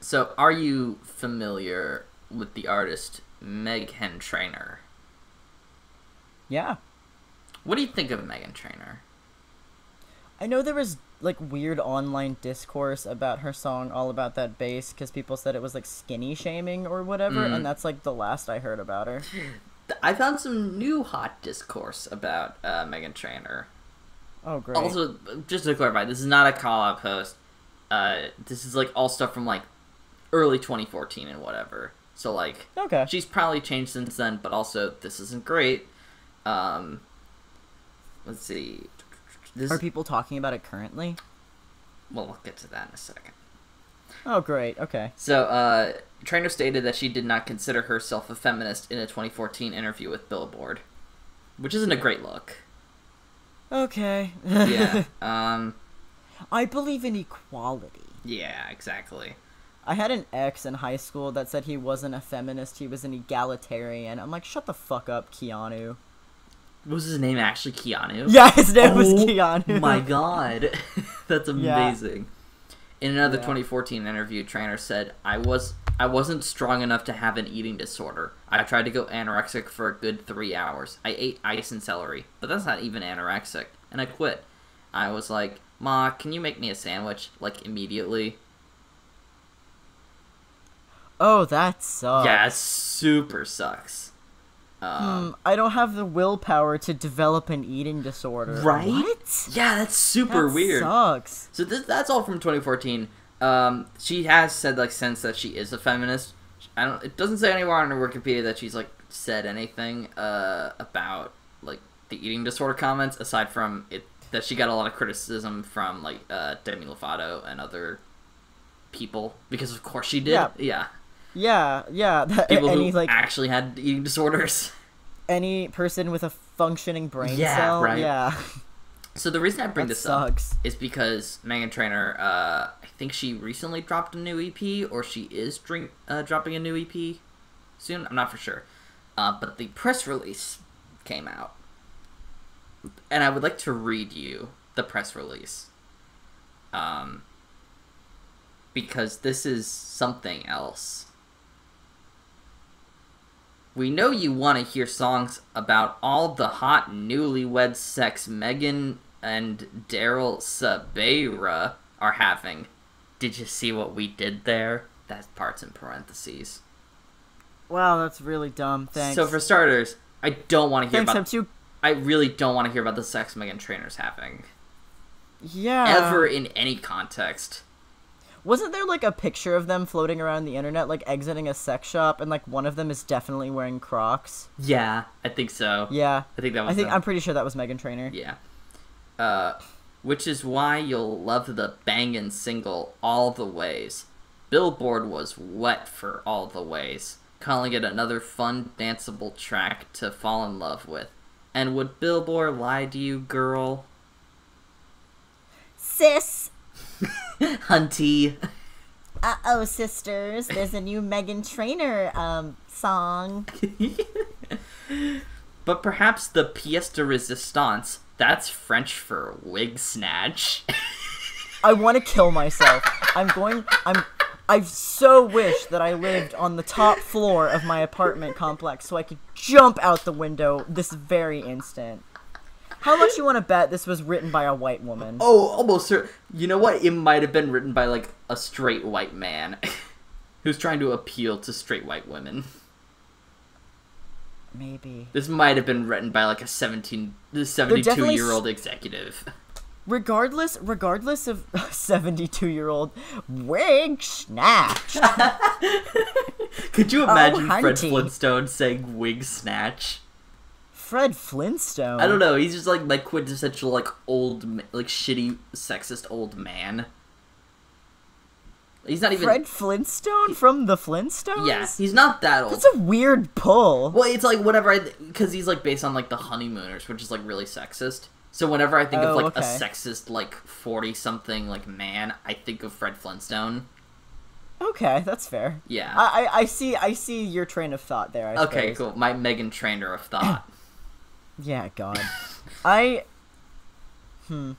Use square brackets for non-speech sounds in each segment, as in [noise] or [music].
So, are you familiar with the artist Meghan Trainor? Yeah. What do you think of Meghan Trainor? I know there was like weird online discourse about her song all about that bass because people said it was like skinny shaming or whatever Mm. and that's like the last i heard about her I found some new hot discourse about uh, Meghan Trainor. oh great Also, just to clarify, this is not a call out post. Uh, this is like all stuff from like early 2014 and whatever. So like, okay she's probably changed since then, but also this isn't great. Um, let's see. This are people talking about it currently well, we'll get to that in a second. oh great okay So, uh, Trainor stated that she did not consider herself a feminist in a 2014 interview with Billboard, which isn't a great look. okay Yeah. [laughs] um. i believe in equality Yeah. Exactly. I had an ex in high school that said he wasn't a feminist he was an egalitarian i'm like shut the fuck up keanu Was his name actually Keanu? yeah his name was Oh keanu My God, [laughs] that's Yeah. amazing. In another Yeah. 2014 interview, Trainor said, "I was I wasn't strong enough to have an eating disorder. I tried to go anorexic for a good three hours. I ate ice and celery, but that's not even anorexic, and I quit. I was like, Ma, can you make me a sandwich like immediately? Oh that sucks yeah, it super sucks. Um, Hmm, I don't have the willpower to develop an eating disorder. Right? What? yeah, that's super That weird. Sucks. So this, that's all from 2014. Um, she has said like since that she is a feminist. I don't. It doesn't say anywhere on her Wikipedia that she's like said anything uh, about like the eating disorder comments aside from it that she got a lot of criticism from like uh, Demi Lovato and other people because of course she did. Yeah. yeah. Yeah, yeah. [laughs] That, People any who like actually had eating disorders. any person with a functioning brain Yeah, cell. right. Yeah, So the reason I bring that this up is because Meghan Trainor, uh, I think she recently dropped a new EP, or she is drink, uh, dropping a new EP soon. I'm not for sure. Uh, but the press release came out. And I would like to read you the press release. Um, because this is something else. We know you want to hear songs about all the hot newlywed sex Meghan and Daryl Sabara are having. Did you see what we did there? That part's in parentheses. Wow, that's really dumb. Thanks. So for starters, I don't want to hear Thanks, I'm about. too. I really don't want to hear about the sex Meghan Trainor's having Yeah. ever in any context. Wasn't there like a picture of them floating around the internet, like exiting a sex shop, and like one of them is definitely wearing Crocs? Yeah, I think so. Yeah. I think that was. I think them. I'm pretty sure that was Meghan Trainor. Yeah. Uh, which is why you'll love the bangin' single All the Ways. Billboard was wet for All the Ways, calling it another fun, danceable track to fall in love with. And would Billboard lie to you, girl? Sis. [laughs] Hunty. Uh oh, sisters. There's a new Meghan Trainor um song. [laughs] but perhaps the pièce de résistance, that's French for wig snatch. [laughs] I want to kill myself. I'm going. I'm. I so wish that I lived on the top floor of my apartment complex so I could jump out the window this very instant. How much you want to bet this was written by a white woman? Oh, almost. cer- You know what? It might have been written by like a straight white man [laughs] who's trying to appeal to straight white women. Maybe. This might have been written by like a 17, this 72 definitely year old executive. Regardless, regardless of [laughs] 72 year old wig snatch. [laughs] Could you imagine oh, Fred Oh, hunty. Flintstone saying wig snatch? Fred Flintstone. I don't know. He's just like my quintessential like old, like shitty sexist old man. He's not even. Fred Flintstone from the Flintstones. yeah, he's not that old. That's a weird pull. Well, it's like whatever I because he's like based on like the honeymooners, which is like really sexist. So whenever I think of Oh, like a sexist like forty something like man, I think of Fred Flintstone. Okay, that's fair. Yeah. I, I, I see I see your train of thought there. I okay, suppose. cool. My Megan Trainer of thought. Yeah, God. I. Hmm.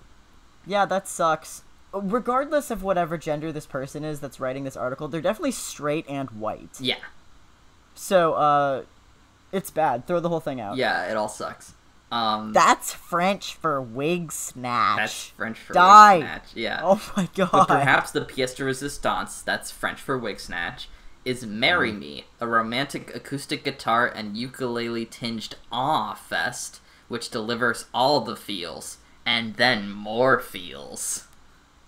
Yeah, that sucks. regardless of whatever gender this person is that's writing this article, they're definitely straight and white. Yeah, So, uh, it's bad. Throw the whole thing out. yeah, it all sucks. Um, That's French for wig snatch. that's French for Die. wig snatch. Yeah. Oh my god. But perhaps the pièce de résistance, that's French for wig snatch, is Marry Me, a romantic acoustic guitar and ukulele tinged awe fest, which delivers all the feels, and then more feels.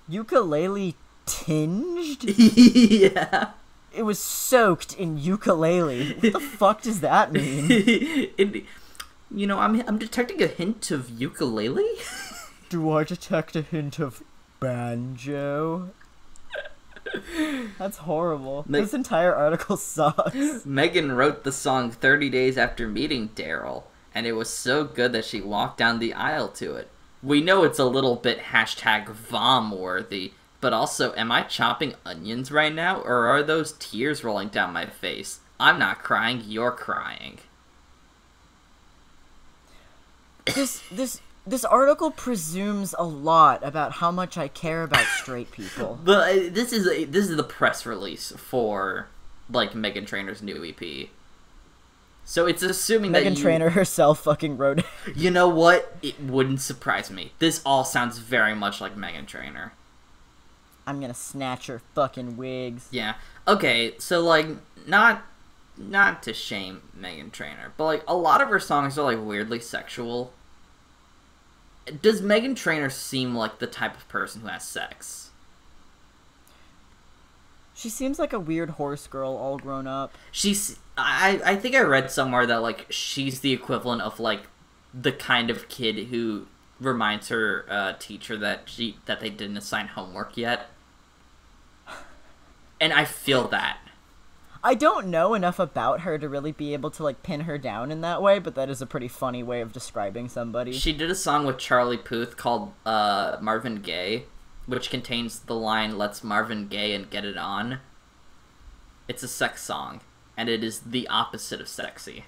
Ukulele tinged? [laughs] yeah. It was soaked in ukulele. What the [laughs] fuck does that mean? [laughs] It- you know, I'm, I'm detecting a hint of ukulele. Do I detect a hint of banjo? That's horrible. Like- this entire article [laughs] sucks. Meghan wrote the song 30 days after meeting Daryl, and it was so good that she walked down the aisle to it. We know it's a little bit hashtag vom worthy, but also, am I chopping onions right now, or are those tears rolling down my face? I'm not crying, you're crying. This this this article presumes a lot about how much I care about straight people. [laughs] But uh, this is a, this is the press release for like Meghan Trainor's new EP. So it's assuming Meghan that you, Trainor herself fucking wrote it. [laughs] You know what? It wouldn't surprise me. This all sounds very much like Meghan Trainor. I'm gonna snatch her fucking wigs. Yeah. Okay, so like not not to shame Meghan Trainor, but like a lot of her songs are like weirdly sexual. Does Meghan Trainor seem like the type of person who has sex? She seems like a weird horse girl all grown up. She's I I think I read somewhere that like she's the equivalent of like the kind of kid who reminds her uh, teacher that she that they didn't assign homework yet. And I feel that. I don't know enough about her to really be able to like pin her down in that way, but that is a pretty funny way of describing somebody. She did a song with Charlie Puth called uh, Marvin Gaye, which contains the line "Let's Marvin Gaye and get it on." It's a sex song, and it is the opposite of sexy.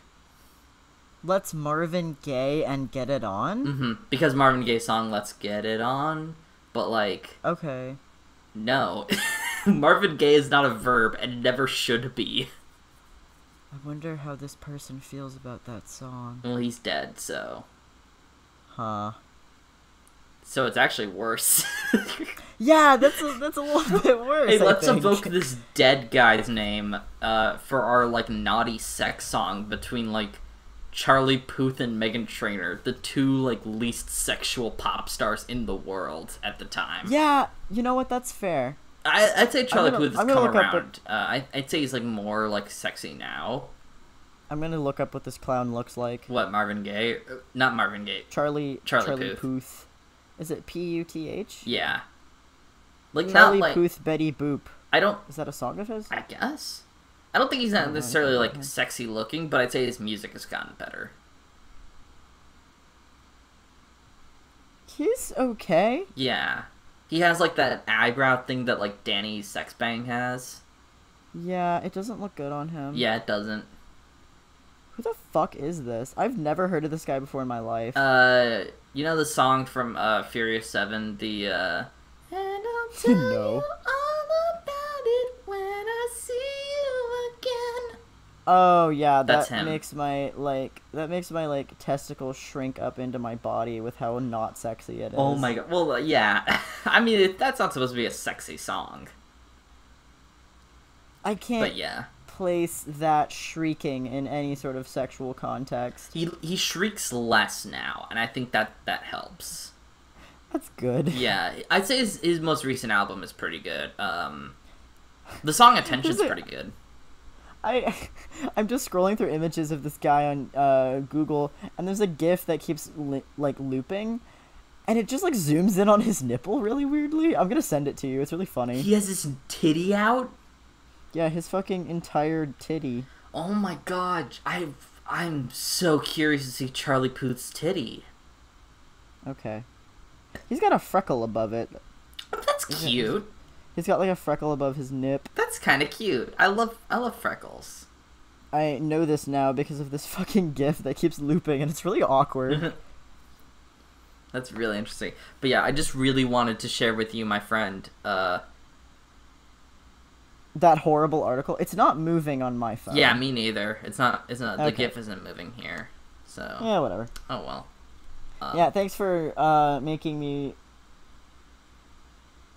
Let's Marvin Gaye and get it on. hmm Because Marvin Gaye's song "Let's Get It On," but like Okay. no, [laughs] [laughs] Marvin Gaye is not a verb and never should be. I wonder how this person feels about that song. Well, he's dead, so Huh. so it's actually worse. [laughs] Yeah, that's a, that's a little [laughs] bit worse. Hey, I let's think. evoke this dead guy's name uh, for our like naughty sex song between like Charlie Puth and Meghan Trainor, the two like least sexual pop stars in the world at the time. Yeah, you know what? That's fair. I, I'd say Charlie Puth has come look up around. Uh, I, I'd say he's like more like sexy now. I'm gonna look up what this clown looks like. What Marvin Gaye? Uh, Not Marvin Gaye. Charlie Charlie Puth. Puth. Is it P U T H? Yeah. Like Charlie not like Puth Betty Boop. I don't. Is that a song of his? I guess. I don't think he's not Oh, necessarily like sexy looking, but I'd say his music has gotten better. He's okay. Yeah. He has like that eyebrow thing that like Danny Sexbang has. Yeah, it doesn't look good on him. Yeah, it doesn't. Who the fuck is this? I've never heard of this guy before in my life. Uh, you know the song from uh Furious Seven, the uh. And I'll tell No. Oh yeah, That's that him. makes my like that makes my like testicles shrink up into my body with how not sexy it is. Oh my god. Well, uh, yeah. [laughs] I mean, it, that's not supposed to be a sexy song, I can't but yeah. place that shrieking in any sort of sexual context. He he shrieks less now, and I think that that helps. That's good. Yeah, I'd say his, his most recent album is pretty good. Um, [laughs] the song "Attention's" Is pretty good. I [laughs] I'm just scrolling through images of this guy on uh, Google, and there's a GIF that keeps li- like looping, and it just like zooms in on his nipple really weirdly. I'm gonna send it to you. It's really funny. He has this titty out. Yeah, his fucking entire titty. Oh my god, I I'm so curious to see Charlie Puth's titty. Okay. He's got a freckle above it. That's Is it- cute. He's got like a freckle above his nip. That's kind of cute. I love I love freckles. I know this now because of this [laughs] fucking GIF that keeps looping, and it's really awkward. [laughs] That's really interesting. But yeah, I just really wanted to share with you, my friend. Uh, That horrible article. It's not moving on my phone. yeah, me neither. It's not. It's not. The GIF isn't moving here. So. Yeah, whatever. Oh well. Uh, Yeah, thanks for uh, making me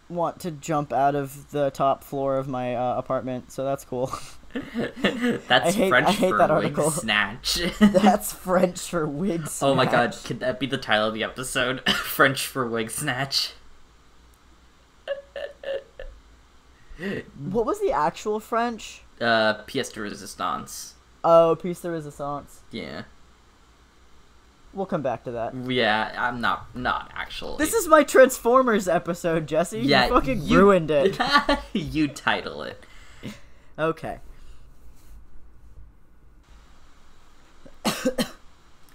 want to jump out of the top floor of my uh, apartment. So that's cool. [laughs] That's I hate- French I hate for that article. snatch. [laughs] [laughs] that's French for wig. Snatch. Oh my god, could that be the title of the episode? French for wig snatch. What was the actual French? Uh, pièce de résistance. Oh, piece de resistance. Yeah. We'll come back to that. Yeah, I'm not not actually. This is my Transformers episode, Jesse. yeah, you fucking ruined it. you title it. Okay.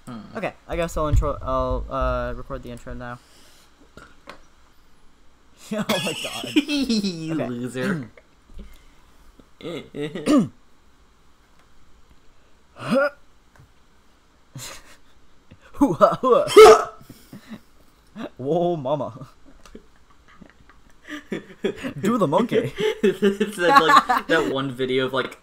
Hmm. Okay, I guess I'll intro. I'll uh, record the intro now. oh my god. you loser. Whoa, mama. Do the monkey. [laughs] it's that, like that one video of like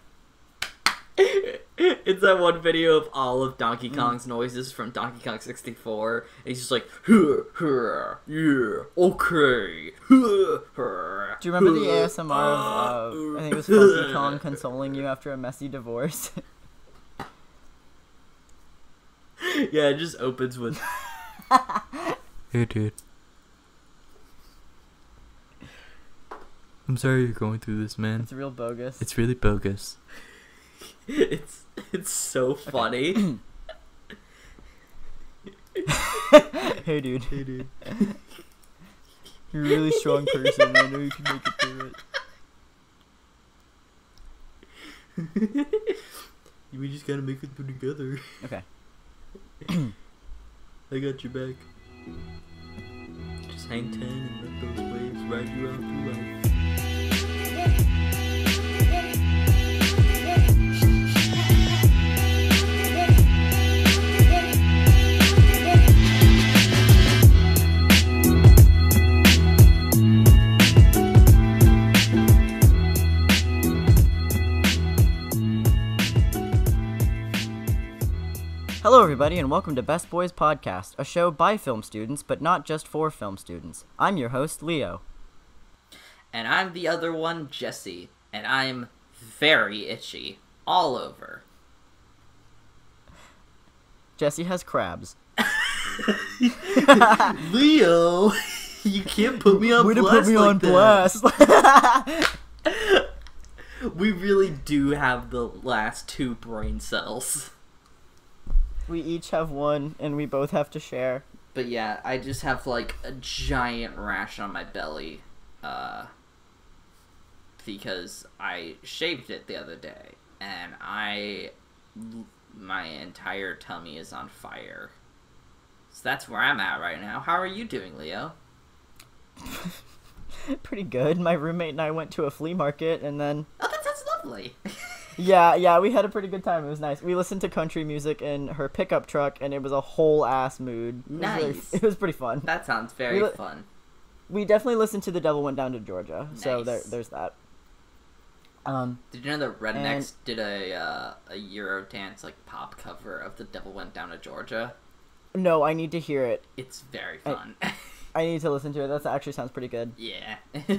it's that one video of all of Donkey mm. Kong's noises from Donkey Kong 64. He's just like, "Huh, huh, yeah, okay. huh, huh, Do you remember the ASMR of, uh, uh, I think it was uh, Funky Kong consoling you after a messy divorce? [laughs] [laughs] Yeah, it just opens with. [laughs] Hey, dude. I'm sorry you're going through this, man. it's real bogus. It's really bogus. [laughs] It's it's so funny. [coughs] hey, dude. Hey, dude. You're a really strong person. I know you can make it through it. we just gotta make it through together. Okay. I got your back. Just hang ten and let those waves ride you out through life. Hello, everybody, and welcome to Best Boys Podcast, a show by film students, but not just for film students. I'm your host, Leo. And I'm the other one, Jesse, and I'm very itchy all over. Jesse has crabs. [laughs] Leo, you can't put me on Way to put me like on blast. [laughs] We really do have the last two brain cells. We each have one, and we both have to share. But yeah, I just have like a giant rash on my belly, uh, because I shaved it the other day, and I, my entire tummy is on fire. So that's where I'm at right now. How are you doing, Leo? [laughs] Pretty good. My roommate and I went to a flea market, and then Oh, that sounds lovely. [laughs] yeah, yeah, we had a pretty good time. It was nice. We listened to country music in her pickup truck, and it was a whole ass mood. It was really- Nice. [laughs] it was pretty fun. that sounds very We fun. We definitely listened to "The Devil Went Down to Georgia," so there, there's that. Um, Did you know that Rednex And- did a uh, a Eurodance like pop cover of "The Devil Went Down to Georgia"? no, I need to hear it. It's very I- fun. [laughs] I need to listen to it. That actually sounds pretty good. yeah. [laughs]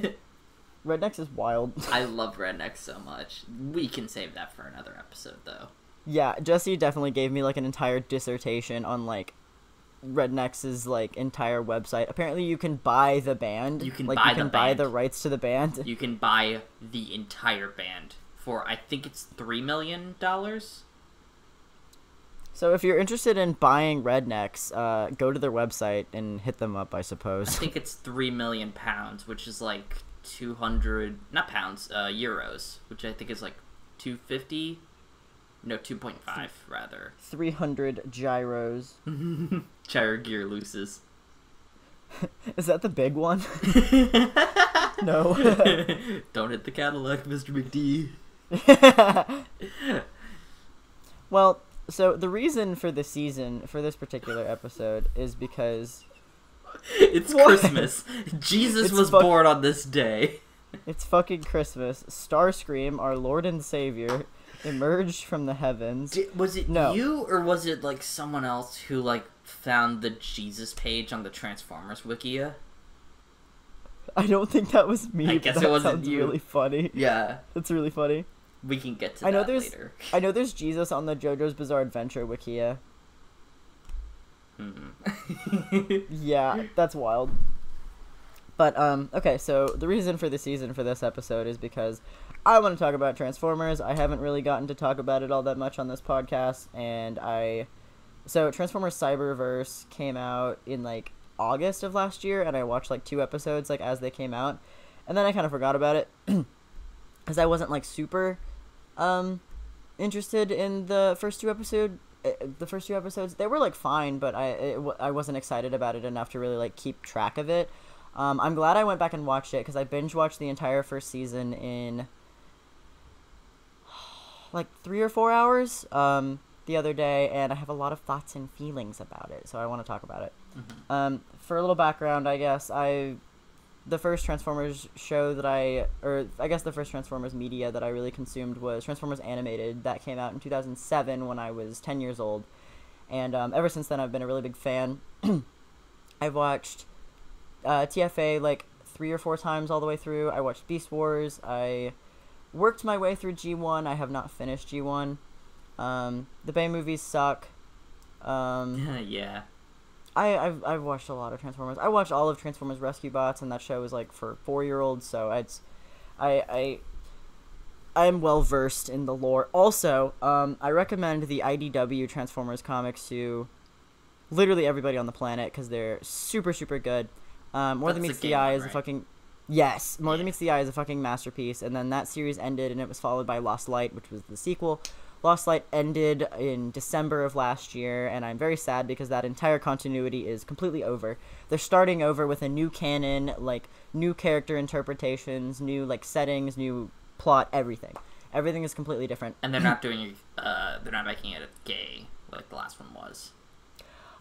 Rednex is wild. I [laughs] love Rednex so much. We can save that for another episode, though. yeah, Jesse definitely gave me like an entire dissertation on like Rednex' like entire website. Apparently, you can buy the band. You can like buy you can the buy band. the rights to the band. You can buy the entire band for I think it's three million dollars. So if you're interested in buying Rednex, uh, go to their website and hit them up. I suppose. I think it's three million pounds, which is like two hundred not pounds, uh, euros, which I think is like two fifty. No, two point five rather. Three hundred gyros. [laughs] Gyro Gearlooses. [laughs] Is that the big one? [laughs] no. Don't hit the Cadillac, Mr. McD. well, so the reason for the season, for this particular episode, is because [laughs] It's What? Christmas. Jesus It's was fuck- born on this day. It's fucking Christmas. Starscream, our Lord and Savior, emerged from the heavens. Di- was it No. you or was it like someone else who like found the Jesus page on the Transformers Wikia? I don't think that was me. I guess that it wasn't you. really funny. Yeah, That's really funny. we can get to I know there's- later. I know there's Jesus on the JoJo's Bizarre Adventure Wikia. Mhm. [laughs] Yeah, that's wild. But um okay, so the reason for the season for this episode is because I want to talk about Transformers. I haven't really gotten to talk about it all that much on this podcast and I so Transformers Cyberverse came out in like August of last year and I watched like two episodes like as they came out. And then I kind of forgot about it [clears throat] cuz I wasn't like super um interested in the first two episode uh, the first few episodes they were like fine but i it, i wasn't excited about it enough to really like keep track of it. Um, i'm glad i went back and watched it because i binge watched the entire first season in [sighs] like three or four hours um, the other day and i have a lot of thoughts and feelings about it so i want to talk about it. Um, for a little background i guess i the first Transformers show that I, or I guess the first Transformers media that I really consumed was Transformers Animated. That came out in 2007 when I was 10 years old. And um, ever since then, I've been a really big fan. [clears throat] I've watched uh, TFA like three or four times all the way through. I watched Beast Wars. I worked my way through G1. I have not finished G1. Um, the Bay movies suck. Um, [laughs] yeah. I, I've, I've watched a lot of Transformers. I watched all of Transformers Rescue Bots, and that show is like for four year olds, so it's I I I'm well versed in the lore. Also, um, I recommend the IDW Transformers comics to literally everybody on the planet because they're super super good. Um, More Than Meets the Eye one, is a fucking yes. More Than Meets the Eye is a fucking masterpiece, and then that series ended, and it was followed by Lost Light, which was the sequel. Lost Light ended in December of last year, and I'm very sad because that entire continuity is completely over. They're starting over with a new canon, like new character interpretations, new like settings, new plot, everything. Everything is completely different. And they're not doing uh they're not making it gay like the last one was.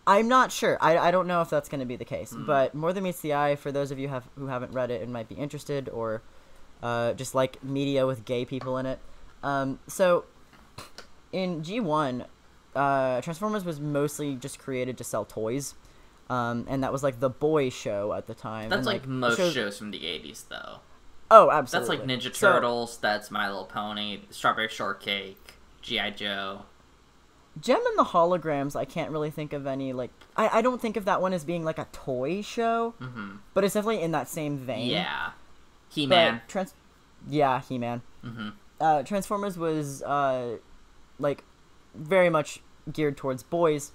I'm not sure. I, I don't know if that's going to be the case. But More Than Meets the Eye, for those of you have who haven't read it and might be interested, or uh, just like media with gay people in it. Um, so in G1, uh, Transformers was mostly just created to sell toys. Um, and that was like the boy show at the time. That's and, like, the most shows- shows from the eighties though. Oh, absolutely. That's like Ninja So- Turtles, that's My Little Pony, Strawberry Shortcake, G.I. Joe. Jem and the Holograms, I can't really think of any like I, I don't think of that one as being like a toy show, hmm but it's definitely in that same vein. Yeah. He Man. Trans- yeah, He Man. hmm Uh, Transformers was uh, like very much geared towards boys,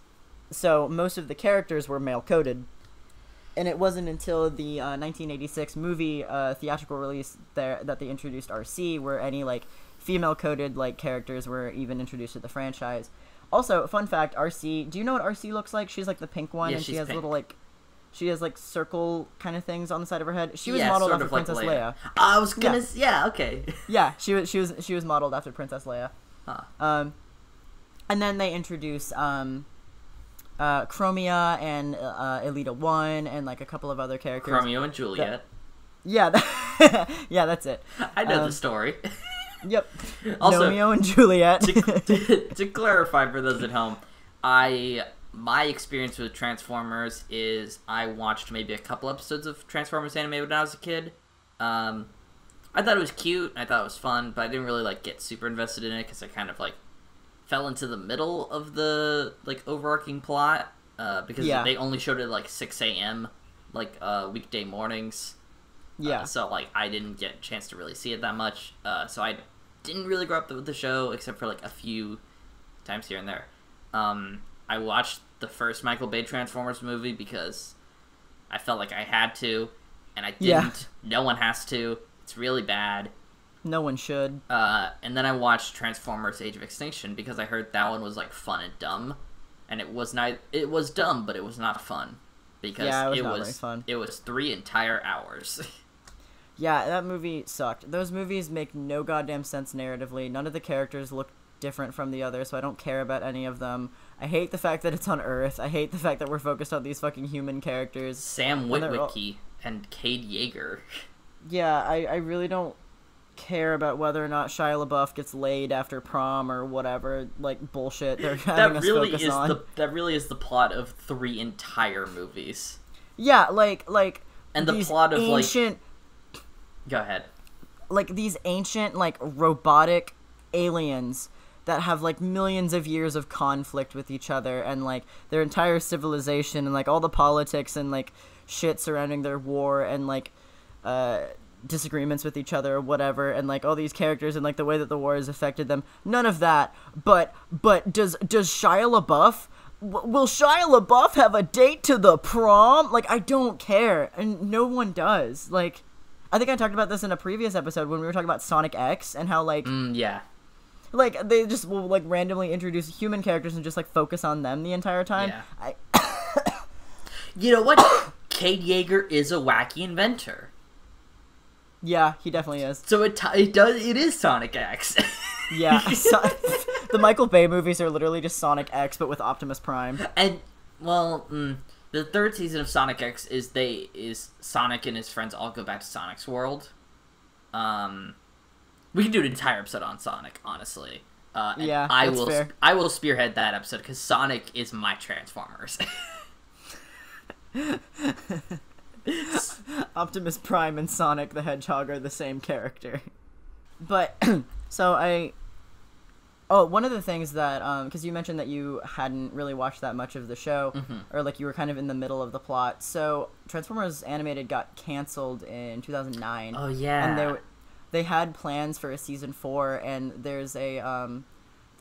so most of the characters were male coded. And it wasn't until the uh, 1986 movie uh, theatrical release there that they introduced Arcee, where any like female coded like characters were even introduced to the franchise. Also, fun fact: Arcee. Do you know what Arcee looks like? She's like the pink one, Yeah, and she has pink. little like, she has like circle kind of things on the side of her head. She was yeah, modeled after of like Princess Leia. Leia. I was gonna. Yeah. s- Yeah. Okay. [laughs] Yeah, she was she was she was modeled after Princess Leia. Huh. Um, and then they introduce um, uh, Chromia and uh, Elita One and like a couple of other characters. Romeo and Juliet. Yeah, that, [laughs] yeah, that's it. I know um, the story. Yep. [laughs] Also, Romeo and Juliet. to, [laughs] to, to clarify for those at home, I my experience with Transformers is I watched maybe a couple episodes of Transformers anime when I was a kid. Um, I thought it was cute. I thought it was fun, but I didn't really like get super invested in it because I kind of like fell into the middle of the like overarching plot uh, because Yeah. they only showed it like six a.m. like uh, weekday mornings. yeah. Uh, so like I didn't get a chance to really see it that much. Uh, so I didn't really grow up with the show except for like a few times here and there. Um, I watched the first Michael Bay Transformers movie because I felt like I had to, and I didn't. Yeah. No one has to. It's really bad. no one should. Uh, and then I watched Transformers: Age of Extinction because I heard that one was like fun and dumb, and it was not. It was dumb, but it was not fun because Yeah, it was it was fun. it was three entire hours. [laughs] Yeah, that movie sucked. Those movies make no goddamn sense narratively. None of the characters look different from the other, so I don't care about any of them. I hate the fact that it's on Earth. I hate the fact that we're focused on these fucking human characters. Sam And all- Witwicky and Cade Yeager. [laughs] Yeah, I, I really don't care about whether or not Shia LaBeouf gets laid after prom or whatever like bullshit they're having That us really focus is on. the that really is the plot of three entire movies. Yeah, like like And the plot of, like- Go ahead. like these ancient like robotic aliens that have like millions of years of conflict with each other and like their entire civilization and like all the politics and like shit surrounding their war and like uh disagreements with each other or whatever and like all these characters and like the way that the war has affected them none of that but but does does Shia LaBeouf w- will Shia LaBeouf have a date to the prom like I don't care and no one does like I think I talked about this in a previous episode when we were talking about Sonic X and how like Mm, yeah. like they just will like randomly introduce human characters and just like focus on them the entire time. Yeah. I [coughs] You know what? [coughs] Cade Yeager is a wacky inventor. Yeah, he definitely is. So it, t- it does it is Sonic X. [laughs] Yeah, so, [laughs] the Michael Bay movies are literally just Sonic X but with Optimus Prime. and well, mm, the third season of Sonic X is they is Sonic and his friends all go back to Sonic's world. Um, we can do an entire episode on Sonic, honestly. Uh, and Yeah, I will. fair. I will spearhead that episode because Sonic is my Transformers. [laughs] Optimus Prime and Sonic the Hedgehog are the same character. But [clears throat] so I Oh, one of the things that um cuz you mentioned that you hadn't really watched that much of the show Mm-hmm. or like you were kind of in the middle of the plot. So Transformers animated got canceled in 2009. oh yeah. and they they had plans for a season 4 and there's a um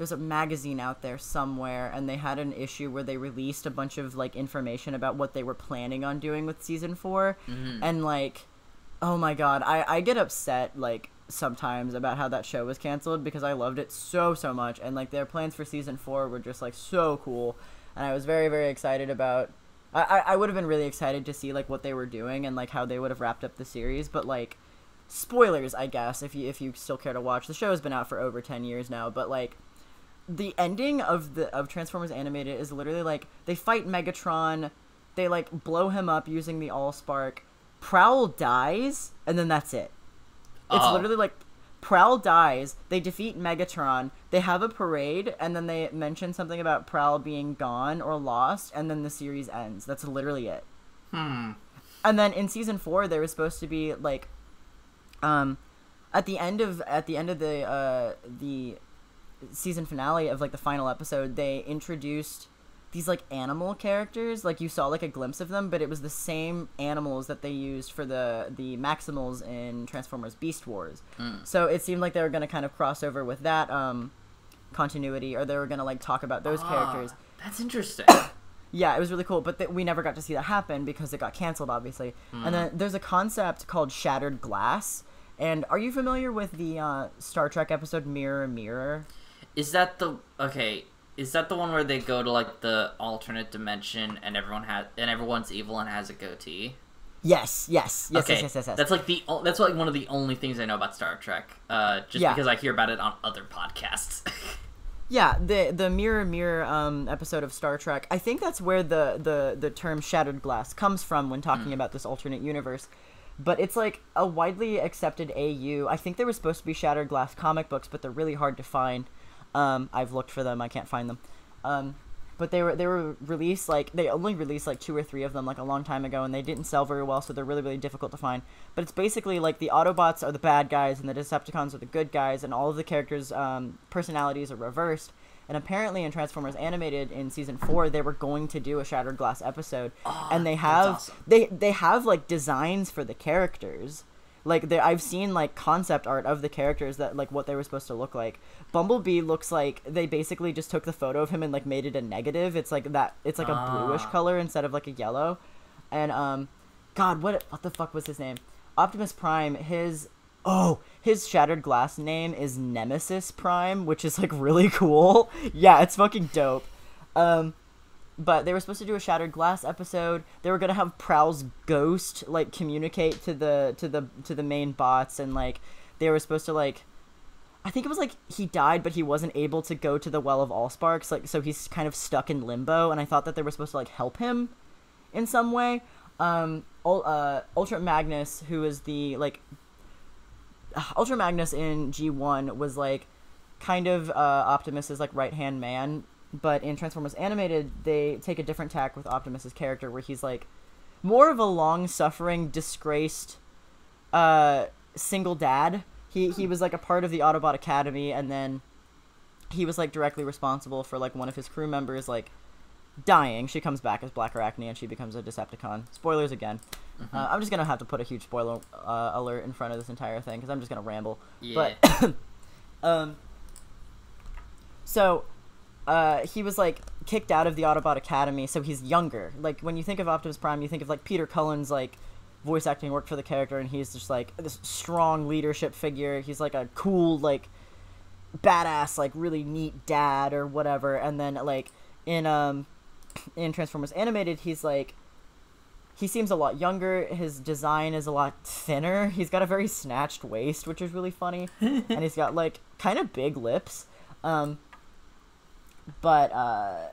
there's a magazine out there somewhere and they had an issue where they released a bunch of like information about what they were planning on doing with season 4 mm-hmm. and like oh my god i i get upset like sometimes about how that show was canceled because i loved it so so much. And like their plans for season 4 were just like so cool. And i was very very excited about i i, I would have been really excited to see like what they were doing and like how they would have wrapped up the series. But like spoilers i guess if you if you still care to watch. The show has been out for over 10 years now but like the ending of the of Transformers animated is literally like they fight Megatron, they like blow him up using the Allspark. Prowl dies, and then that's it. It's Oh. literally like Prowl dies, they defeat Megatron, they have a parade, and then they mention something about Prowl being gone or lost, and then the series ends. That's literally it. Hmm. And then in season four, there was supposed to be like, um, at the end of at the end of the uh the season finale of like the final episode, they introduced these like animal characters. Like you saw like a glimpse of them, but it was the same animals that they used for the the Maximals in Transformers Beast Wars. So it seemed like they were gonna kind of cross over with that um continuity, or they were gonna like talk about those characters. Ah, that's interesting. [coughs] Yeah, it was really cool, but th- we never got to see that happen because it got canceled, obviously. And then there's a concept called Shattered Glass. And are you familiar with the uh, Star Trek episode Mirror Mirror? Is that the okay? Is that the one where they go to like the alternate dimension and everyone has and everyone's evil and has a goatee? Yes, yes, yes, okay, yes, yes, yes, yes. that's like the that's like one of the only things I know about Star Trek. Uh, just Yeah. because I hear about it on other podcasts. [laughs] Yeah, the the Mirror Mirror um, episode of Star Trek. I think that's where the, the, the term Shattered Glass comes from when talking about this alternate universe. But it's like a widely accepted AU. I think there were supposed to be Shattered Glass comic books, but they're really hard to find. Um, I've looked for them. I can't find them. Um, but they were they were released like they only released like two or three of them like a long time ago, and they didn't sell very well, so they're really really difficult to find. But it's basically like the Autobots are the bad guys and the Decepticons are the good guys, and all of the characters' um, personalities are reversed. And apparently, in Transformers Animated in season four, they were going to do a Shattered Glass episode, and they have awesome. they they have like designs for the characters. Like I've seen like concept art of the characters that like what they were supposed to look like. Bumblebee looks like they basically just took the photo of him and like made it a negative. It's like that. It's like a bluish Ah. color instead of like a yellow. And um, God, what what the fuck was his name? Optimus Prime. His oh his Shattered Glass name is Nemesis Prime, which is like really [laughs] cool. Yeah, it's fucking dope. Um, but they were supposed to do a shattered glass episode they were gonna have prowl's ghost like communicate to the to the to the main bots and like they were supposed to like I think it was like he died, but he wasn't able to go to the Well of all sparks like so he's kind of stuck in limbo. And I thought that they were supposed to like help him in some way. Um, uh, Ultra Magnus, who is the like [sighs] Ultra Magnus in G one was like kind of uh, Optimus's like right hand man, but in Transformers Animated they take a different tack with Optimus's character, where he's like more of a long suffering, disgraced, uh, single dad. He he was like a part of the Autobot Academy, and then he was like directly responsible for like one of his crew members like dying. She comes back as Blackarachnia, and she becomes a Decepticon. Spoilers again. Uh, I'm just gonna have to put a huge spoiler uh, alert in front of this entire thing because I'm just gonna ramble. Yeah. But [coughs] um, so uh, he was like kicked out of the Autobot Academy, so he's younger. Like when you think of Optimus Prime, you think of like Peter Cullen's like voice acting work for the character, and he's just like this strong leadership figure. He's like a cool like badass, like really neat dad or whatever. And then like in um in Transformers Animated, he's like he seems a lot younger. His design is a lot thinner. He's got a very snatched waist, which is really funny, [laughs] and he's got like kind of big lips. Um, but uh,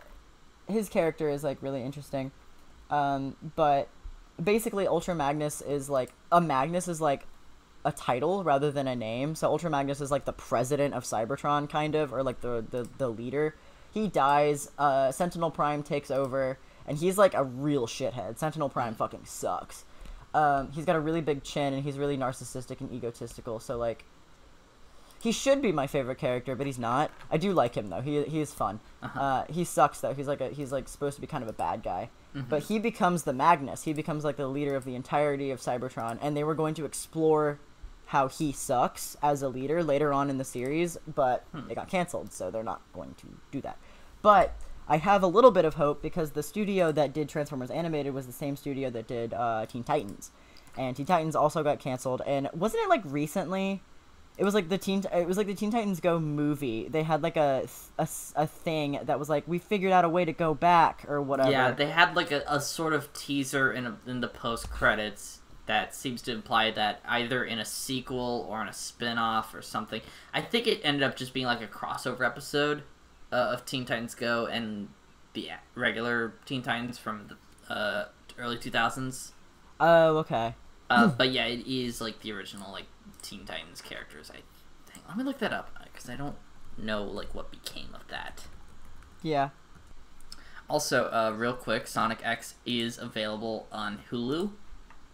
his character is like really interesting. Um, but basically, Ultra Magnus is like a Magnus is like a title rather than a name. So Ultra Magnus is like the president of Cybertron, kind of, or like the the, the leader. He dies. Uh, Sentinel Prime takes over, and he's like a real shithead. Sentinel Prime fucking sucks. Um, he's got a really big chin, and he's really narcissistic and egotistical. So like, he should be my favorite character, but he's not. I do like him though. He he is fun. uh he sucks though. He's like a he's like supposed to be kind of a bad guy. But he becomes the Magnus. He becomes like the leader of the entirety of Cybertron, and they were going to explore how he sucks as a leader later on in the series, but it got canceled, so they're not going to do that. But I have a little bit of hope because the studio that did Transformers Animated was the same studio that did uh, Teen Titans, and Teen Titans also got canceled. And wasn't it like recently? It was like the Teen. It was like the Teen Titans Go movie. They had like a a, a thing that was like we figured out a way to go back or whatever. Yeah, they had like a, a sort of teaser in a, in the post credits that seems to imply that either in a sequel or in a spin-off or something. I think it ended up just being like a crossover episode uh, of Teen Titans Go and the regular Teen Titans from the uh, early 2000s. Oh, okay. Uh, but yeah, it is like the original like Teen Titans characters. I think. Let me look that up because I don't know like what became of that. Yeah. Also, uh, real quick, Sonic X is available on Hulu.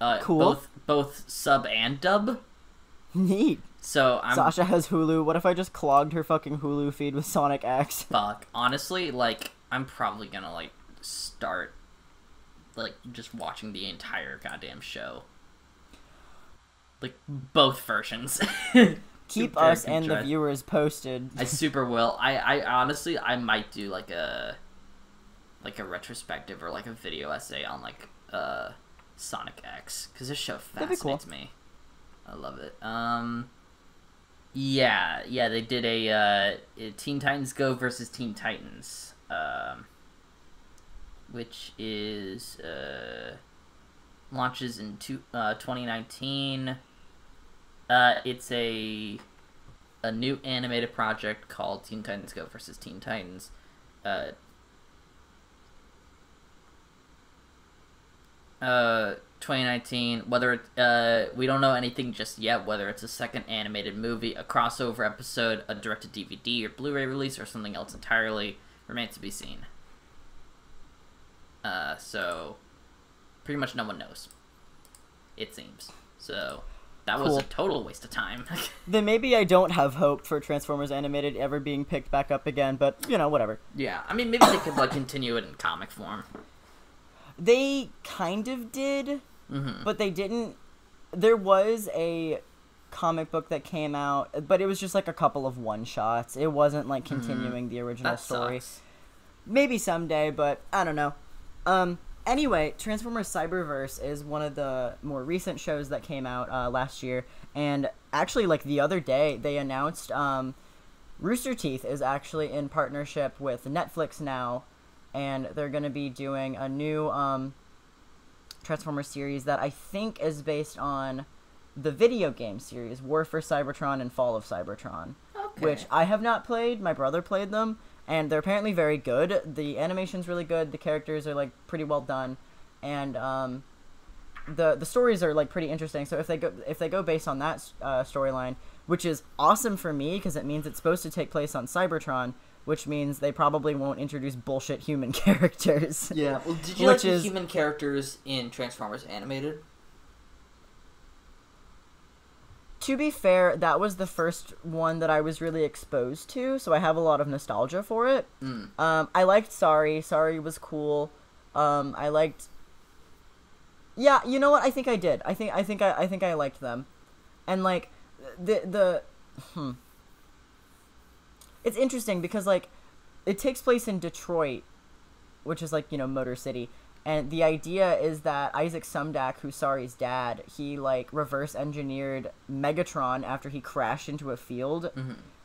Uh, Cool. Both both sub and dub. Neat. So I'm Sasha has Hulu. What if I just clogged her fucking Hulu feed with Sonic X? [laughs] fuck. Honestly, like I'm probably gonna like start like just watching the entire goddamn show. Like both versions. [laughs] Keep us and the viewers posted. I [laughs] super will. I, I honestly I might do like a like a retrospective or like a video essay on like uh Sonic X because this show That'd cool. fascinates me. I love it. Um yeah, yeah, they did a uh a Teen Titans Go versus Teen Titans. Um which is uh launches in two, uh 2019. Uh it's a a new animated project called Teen Titans Go versus Teen Titans. Uh, uh, 2019. Whether it, uh, we don't know anything just yet. Whether it's a second animated movie, a crossover episode, a directed DVD or Blu-ray release, or something else entirely remains to be seen. Uh, so pretty much no one knows. It seems so. That was a total waste of time. [laughs] Then maybe I don't have hope for Transformers Animated ever being picked back up again, but you know, whatever. Yeah, I mean, maybe they could like continue it in comic form. They kind of did, Mm-hmm. but they didn't. There was a comic book that came out, but it was just like a couple of one shots. It wasn't like continuing the original That story. sucks. maybe someday, but I don't know. Um, anyway, Transformers Cyberverse is one of the more recent shows that came out uh, last year, and actually, like the other day, they announced um, Rooster Teeth is actually in partnership with Netflix now, and they're going to be doing a new um, Transformers series that I think is based on the video game series War for Cybertron and Fall of Cybertron. which I have not played. My brother played them, and they're apparently very good. The animation's really good. The characters are like pretty well done, and um, the the stories are like pretty interesting. So if they go if they go based on that uh, storyline, which is awesome for me because it means it's supposed to take place on Cybertron, which means they probably won't introduce bullshit human [laughs] characters. Yeah. Well, did you Which like is- human characters in Transformers Animated? To be fair, that was the first one that I was really exposed to, so I have a lot of nostalgia for it. Mm. Um, I liked Sari. Sari was cool. Um, I liked. Yeah, you know what? I think I did. I think I think I, I think I liked them, and like the the. Hmm. It's interesting because like, it takes place in Detroit, which is like you know Motor City, and the idea is that Isaac Sumdac, who's Sari's dad, he like reverse engineered Megatron after he crashed into a field.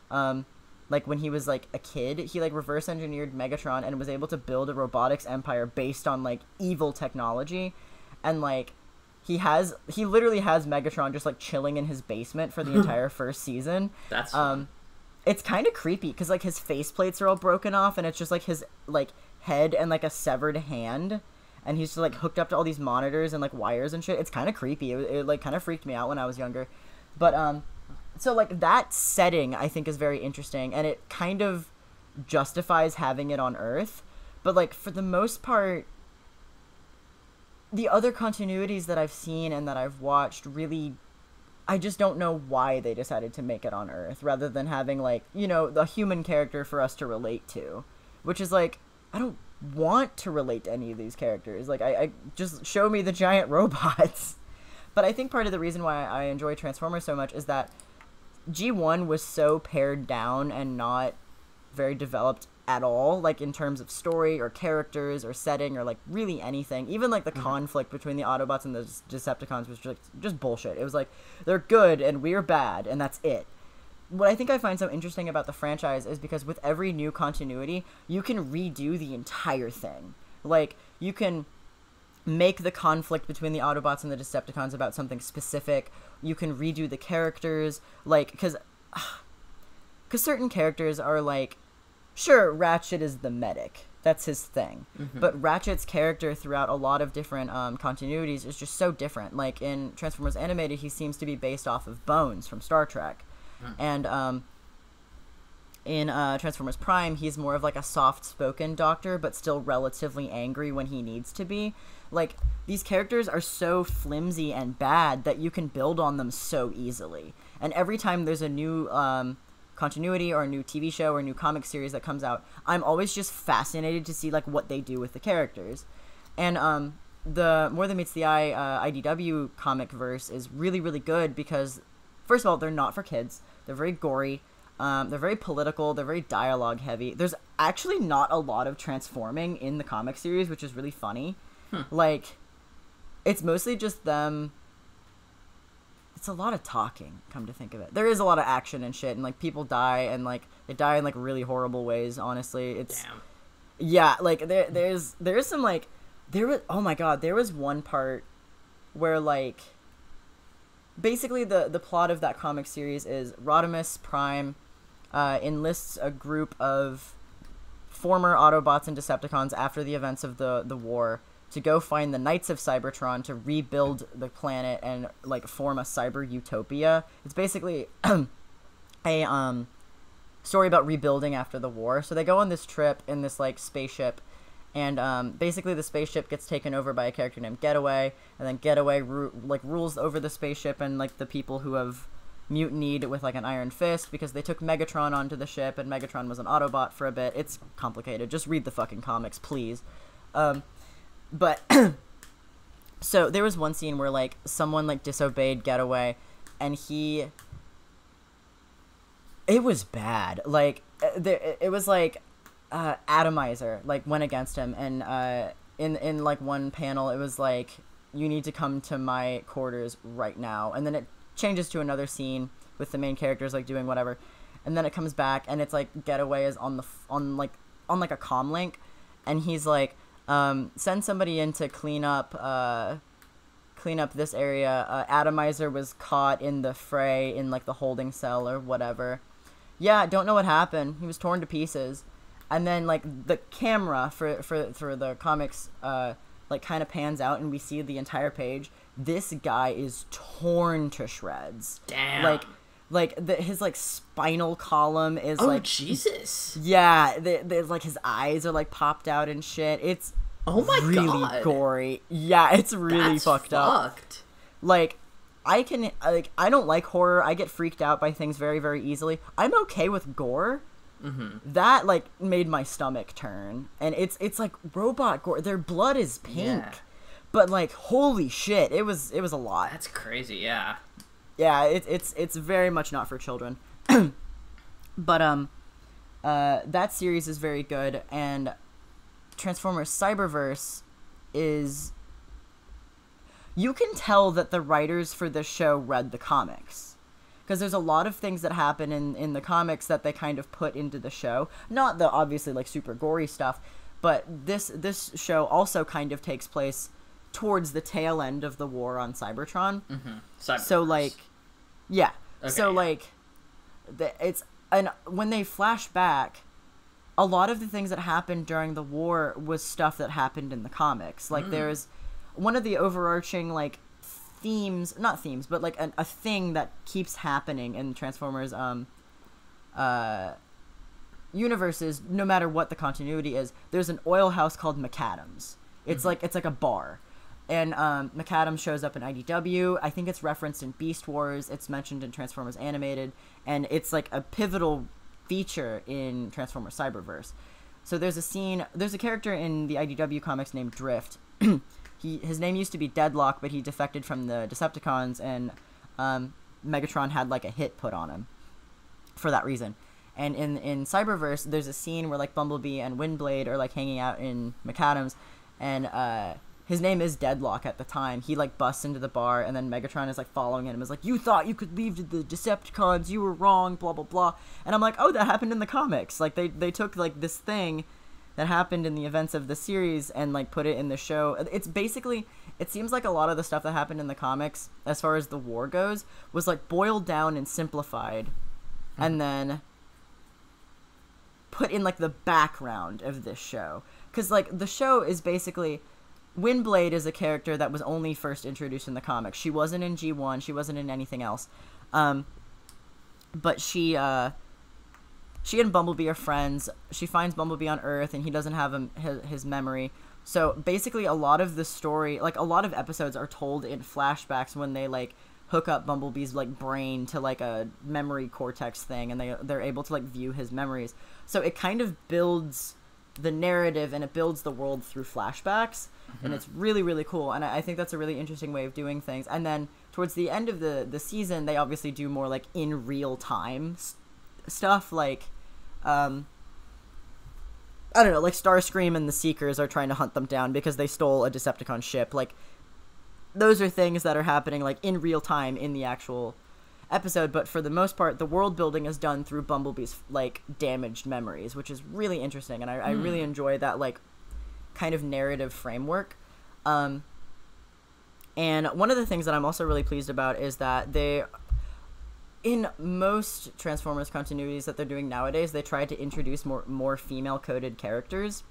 Um, like when he was like a kid, he like reverse engineered Megatron and was able to build a robotics empire based on like evil technology, and like he has he literally has Megatron just like chilling in his basement for the [laughs] entire first season. That's Um, it's kind of creepy because like his face plates are all broken off, and it's just like his like head and like a severed hand, and he's just like hooked up to all these monitors and like wires and shit. It's kind of creepy. It, it like kind of freaked me out when I was younger, but um, so like that setting I think is very interesting, and it kind of justifies having it on Earth, but like for the most part. The other continuities that I've seen and that I've watched really I just don't know why they decided to make it on Earth rather than having like you know the human character for us to relate to, which is like I don't want to relate to any of these characters. Like I, I just show me the giant [laughs] robots. But I think part of the reason why I enjoy Transformers so much is that G1 was so pared down and not very developed at all, like in terms of story or characters or setting or like really anything. Even like the mm-hmm. conflict between the Autobots and the Decepticons was just just bullshit. It was like they're good and we're bad and that's it. What I think I find so interesting about the franchise is because with every new continuity, you can redo the entire thing. Like you can make the conflict between the Autobots and the Decepticons about something specific. You can redo the characters, like because because [sighs] certain characters are like, sure, Ratchet is the medic. That's his thing. But Ratchet's character throughout a lot of different um, continuities is just so different. Like in Transformers Animated, he seems to be based off of Bones from Star Trek. And um, in uh, Transformers Prime, he's more of like a soft spoken doctor, but still relatively angry when he needs to be. Like, these characters are so flimsy and bad that you can build on them so easily. And every time there's a new um, continuity or a new TV show or a new comic series that comes out, I'm always just fascinated to see like what they do with the characters. And um, the More Than Meets the Eye uh, IDW comic verse is really, really good because, first of all, they're not for kids. They're very gory. Um, they're very political. They're very dialogue heavy. There's actually not a lot of transforming in the comic series, which is really funny. Like, it's mostly just them. It's a lot of talking. Come to think of it, there is a lot of action and shit, and like people die, and like they die in like really horrible ways. Honestly, it's Damn. yeah, like there there's there's some like there was oh my god, there was one part where like basically the the plot of that comic series is Rodimus Prime uh, enlists a group of former Autobots and Decepticons after the events of the the war to go find the Knights of Cybertron to rebuild the planet and like form a cyber utopia. It's basically [clears throat] a um story about rebuilding after the war. So they go on this trip in this like spaceship, and um, basically the spaceship gets taken over by a character named Getaway, and then Getaway ru- like rules over the spaceship and like the people who have mutinied with like an iron fist because they took Megatron onto the ship, and Megatron was an Autobot for a bit. It's complicated. Just read the fucking comics, please. Um, but [clears throat] so there was one scene where like someone like disobeyed Getaway, and he it was bad. Like uh, there, it was like uh, Atomizer like went against him, and uh, in in like one panel, it was like you need to come to my quarters right now, and then it changes to another scene with the main characters like doing whatever, and then it comes back, and it's like Getaway is on the on like on like a com link, and he's like um, send somebody in to clean up. Uh, clean up this area. Uh, Atomizer was caught in the fray in like the holding cell or whatever. yeah, don't know what happened. He was torn to pieces, and then like the camera for for for the comics, uh, like kind of pans out, and we see the entire page. This guy is torn to shreds. Damn. Like, like the, his like spinal column is oh like Jesus. yeah, the, there's like his eyes are like popped out and shit. It's Oh my really god. gory. Yeah, it's really That's fucked up. fucked. Like I can like I don't like horror. I get freaked out by things very very easily. I'm okay with gore. Mm-hmm. That like made my stomach turn, and it's it's like robot gore. Their blood is pink, Yeah. but like holy shit, it was it was a lot. That's crazy. Yeah. Yeah, it, it's it's very much not for children. [clears throat] but um, uh, that series is very good, and Transformers Cyberverse is. You can tell that the writers for this show read the comics. Because there's a lot of things that happen in, in the comics that they kind of put into the show. Not the obviously like super gory stuff, but this this show also kind of takes place towards the tail end of the war on Cybertron so like yeah Okay, so yeah. like the, it's and when they flash back a lot of the things that happened during the war was stuff that happened in the comics like Mm. there's one of the overarching like themes not themes but like an, a thing that keeps happening in transformers um uh universes no matter what the continuity is there's an oil house called Maccadam's it's like it's like a bar and um, Maccadam's shows up in IDW. I think it's referenced in Beast Wars. It's mentioned in Transformers Animated, and it's like a pivotal feature in Transformers Cyberverse. So there's a scene. There's a character in the IDW comics named Drift. [clears throat] he his name used to be Deadlock, but he defected from the Decepticons, and um, Megatron had like a hit put on him for that reason. And in in Cyberverse, there's a scene where like Bumblebee and Windblade are like hanging out in Maccadam's, and uh, his name is Deadlock at the time. He like busts into the bar, and then Megatron is like following him. Is like, "You thought you could leave the Decepticons? You were wrong." Blah blah blah. And I'm like, "Oh, that happened in the comics. Like they they took like this thing." That happened in the events of the series and like put it in the show. It's basically it seems like a lot of the stuff that happened in the comics as far as the war goes was like boiled down and simplified and then put in like the background of this show cuz like the show is basically Windblade is a character that was only first introduced in the comics. She wasn't in G1, she wasn't in anything else. Um but she uh she and Bumblebee are friends. She finds Bumblebee on Earth, and he doesn't have him, his, his memory. So basically, a lot of the story, like a lot of episodes, are told in flashbacks when they like hook up Bumblebee's like brain to like a memory cortex thing, and they they're able to like view his memories. So it kind of builds the narrative and it builds the world through flashbacks, and mm-hmm. it's really really cool. And I, I think that's a really interesting way of doing things. And then towards the end of the the season, they obviously do more like in real time stuff like um I don't know, like Starscream and the Seekers are trying to hunt them down because they stole a Decepticon ship. Like those are things that are happening like in real time in the actual episode, but for the most part the world building is done through Bumblebee's like damaged memories, which is really interesting and I, I really enjoy that like kind of narrative framework. Um and one of the things that I'm also really pleased about is that they in most Transformers continuities that they're doing nowadays, they try to introduce more more female coded characters.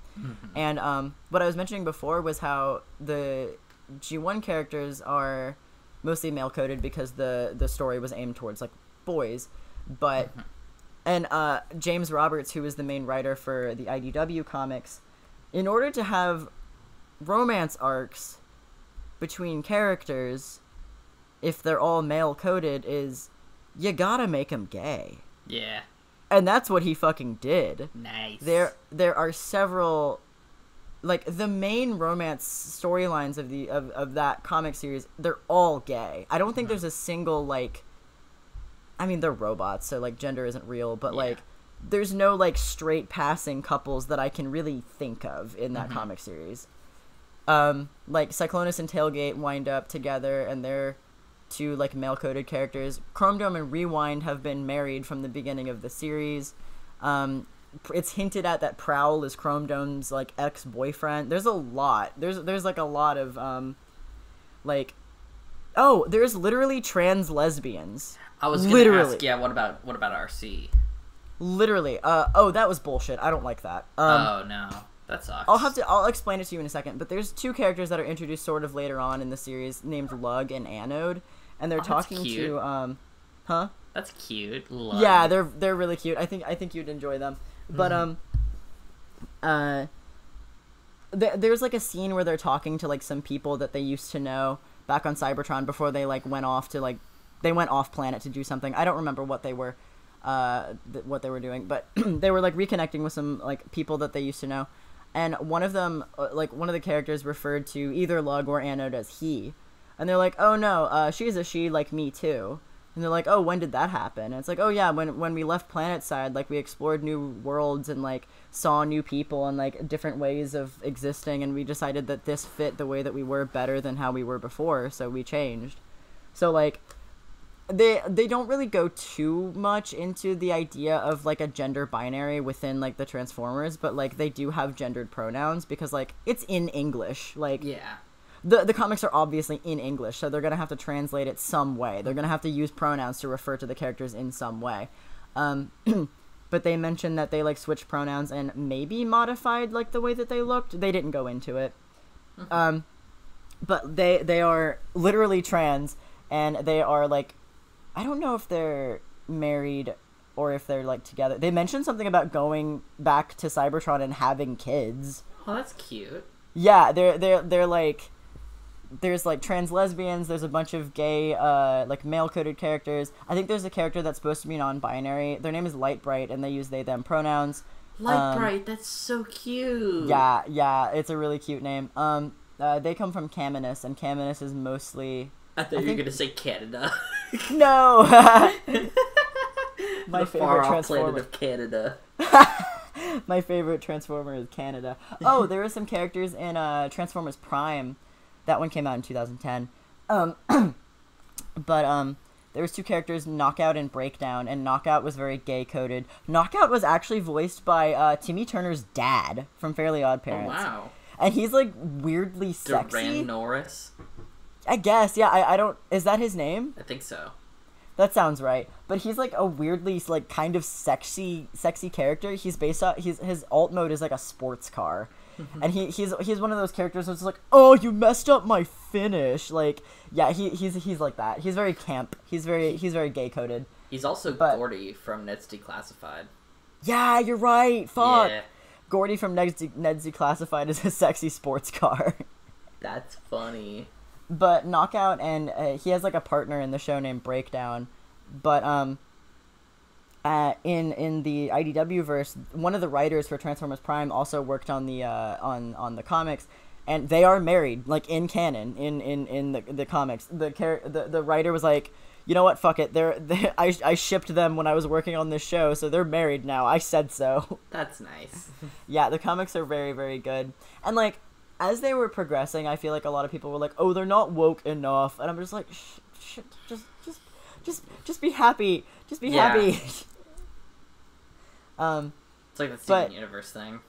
And um, what I was mentioning before was how the G1 characters are mostly male coded because the the story was aimed towards like boys, but and uh, James Roberts, who is the main writer for the IDW comics, in order to have romance arcs between characters, if they're all male coded, is you gotta make him gay, Yeah. and that's what he fucking did. Nice. There, there are several, like the main romance storylines of the of, of that comic series. They're all gay. I don't think there's a single like. I mean, they're robots, so like gender isn't real, but Yeah. like, there's no like straight passing couples that I can really think of in that comic series. Um, like Cyclonus and Tailgate wind up together, and they're two like male coded characters. Chrome Dome and Rewind have been married from the beginning of the series. Um, it's hinted at that Prowl is Chrome Dome's like ex boyfriend. There's a lot. There's there's like a lot of um, like, oh, there's literally trans lesbians. I was gonna literally. ask, yeah, what about what about Arcee? literally. Uh, oh, that was bullshit. I don't like that. Um, oh no, that sucks. I'll have to. I'll explain it to you in a second. But there's two characters that are introduced sort of later on in the series, named Lug and Anode, and they're Oh, talking to um, huh? That's cute. Love. Yeah, they're they're really cute. I think I think you'd enjoy them. But Mm-hmm. um, uh, there, there's like a scene where they're talking to like some people that they used to know back on Cybertron before they like went off to like they went off planet to do something. I don't remember what they were uh th- what they were doing, but [clears throat] they were like reconnecting with some like people that they used to know. And one of them uh, like one of the characters referred to either Lug or Anode as he. And they're like, "Oh no, uh she's a she like me too." And they're like, "Oh, when did that happen?" And it's like, "Oh yeah, when when we left Planetside, like we explored new worlds and like saw new people and like different ways of existing, and we decided that this fit the way that we were better than how we were before, so we changed." So like they they don't really go too much into the idea of like a gender binary within like the Transformers, but like they do have gendered pronouns because like it's in English. Like Yeah. The the comics are obviously in English, so they're gonna have to translate it some way. They're gonna have to use pronouns to refer to the characters in some way. Um, [clears throat] but they mentioned that they like switched pronouns and maybe modified like the way that they looked. They didn't go into it. Um, but they they are literally trans, and they are like, I don't know if they're married or if they're like together. They mentioned something about going back to Cybertron and having kids. Oh, that's cute. Yeah, they're they're they're like there's like trans lesbians, there's a bunch of gay uh like male coded characters. I think there's a character that's supposed to be non-binary. Their name is Light Bright and they use they them pronouns. Light Um, bright. That's so cute. Yeah, yeah, it's a really cute name. Um uh, they come from Caminus and Caminus is mostly I thought you were gonna say Canada. [laughs] No. [laughs] My the favorite transformer. planet of Canada. [laughs] My favorite Transformer is Canada. Oh, there were some characters in uh, Transformers Prime. That one came out in 2010. Um, [clears throat] but um, there was two characters, Knockout and Breakdown, and Knockout was very gay coded. Knockout was actually voiced by uh, Timmy Turner's dad from Fairly Odd Oh Parents, wow. and he's like weirdly sexy. Daran Norris. I guess, yeah. I, I don't. Is that his name? I think so. That sounds right. But he's like a weirdly like kind of sexy sexy character. He's based on his his alt mode is like a sports car. And he he's he's one of those characters who's like, "Oh, you messed up my finish." Like, yeah, he he's he's like that. He's very camp. He's very he's very gay coded. He's also But- Gordy from Ned's Declassified. Yeah, you're right. Fuck. Yeah, Gordy from Ned's, De- Ned's Declassified is a [laughs] sexy sports car. that's funny. but knockout and uh, he has like a partner in the show named breakdown but um uh, in in the IDW verse, one of the writers for Transformers Prime also worked on the uh, on on the comics, and they are married, like in canon, in in in the the comics. The char- the the writer was like, you know what, fuck it, they're [laughs] they, I I shipped them when I was working on this show, so they're married now. I said so. [laughs] That's nice. [laughs] yeah, the comics are very, very good. And like, as they were progressing, I feel like a lot of people were like, "Oh, they're not woke enough," and I'm just like, shh, shh, "Just, just, just, just be happy. Just be Yeah. happy." [laughs] um, It's like the Steven Universe thing.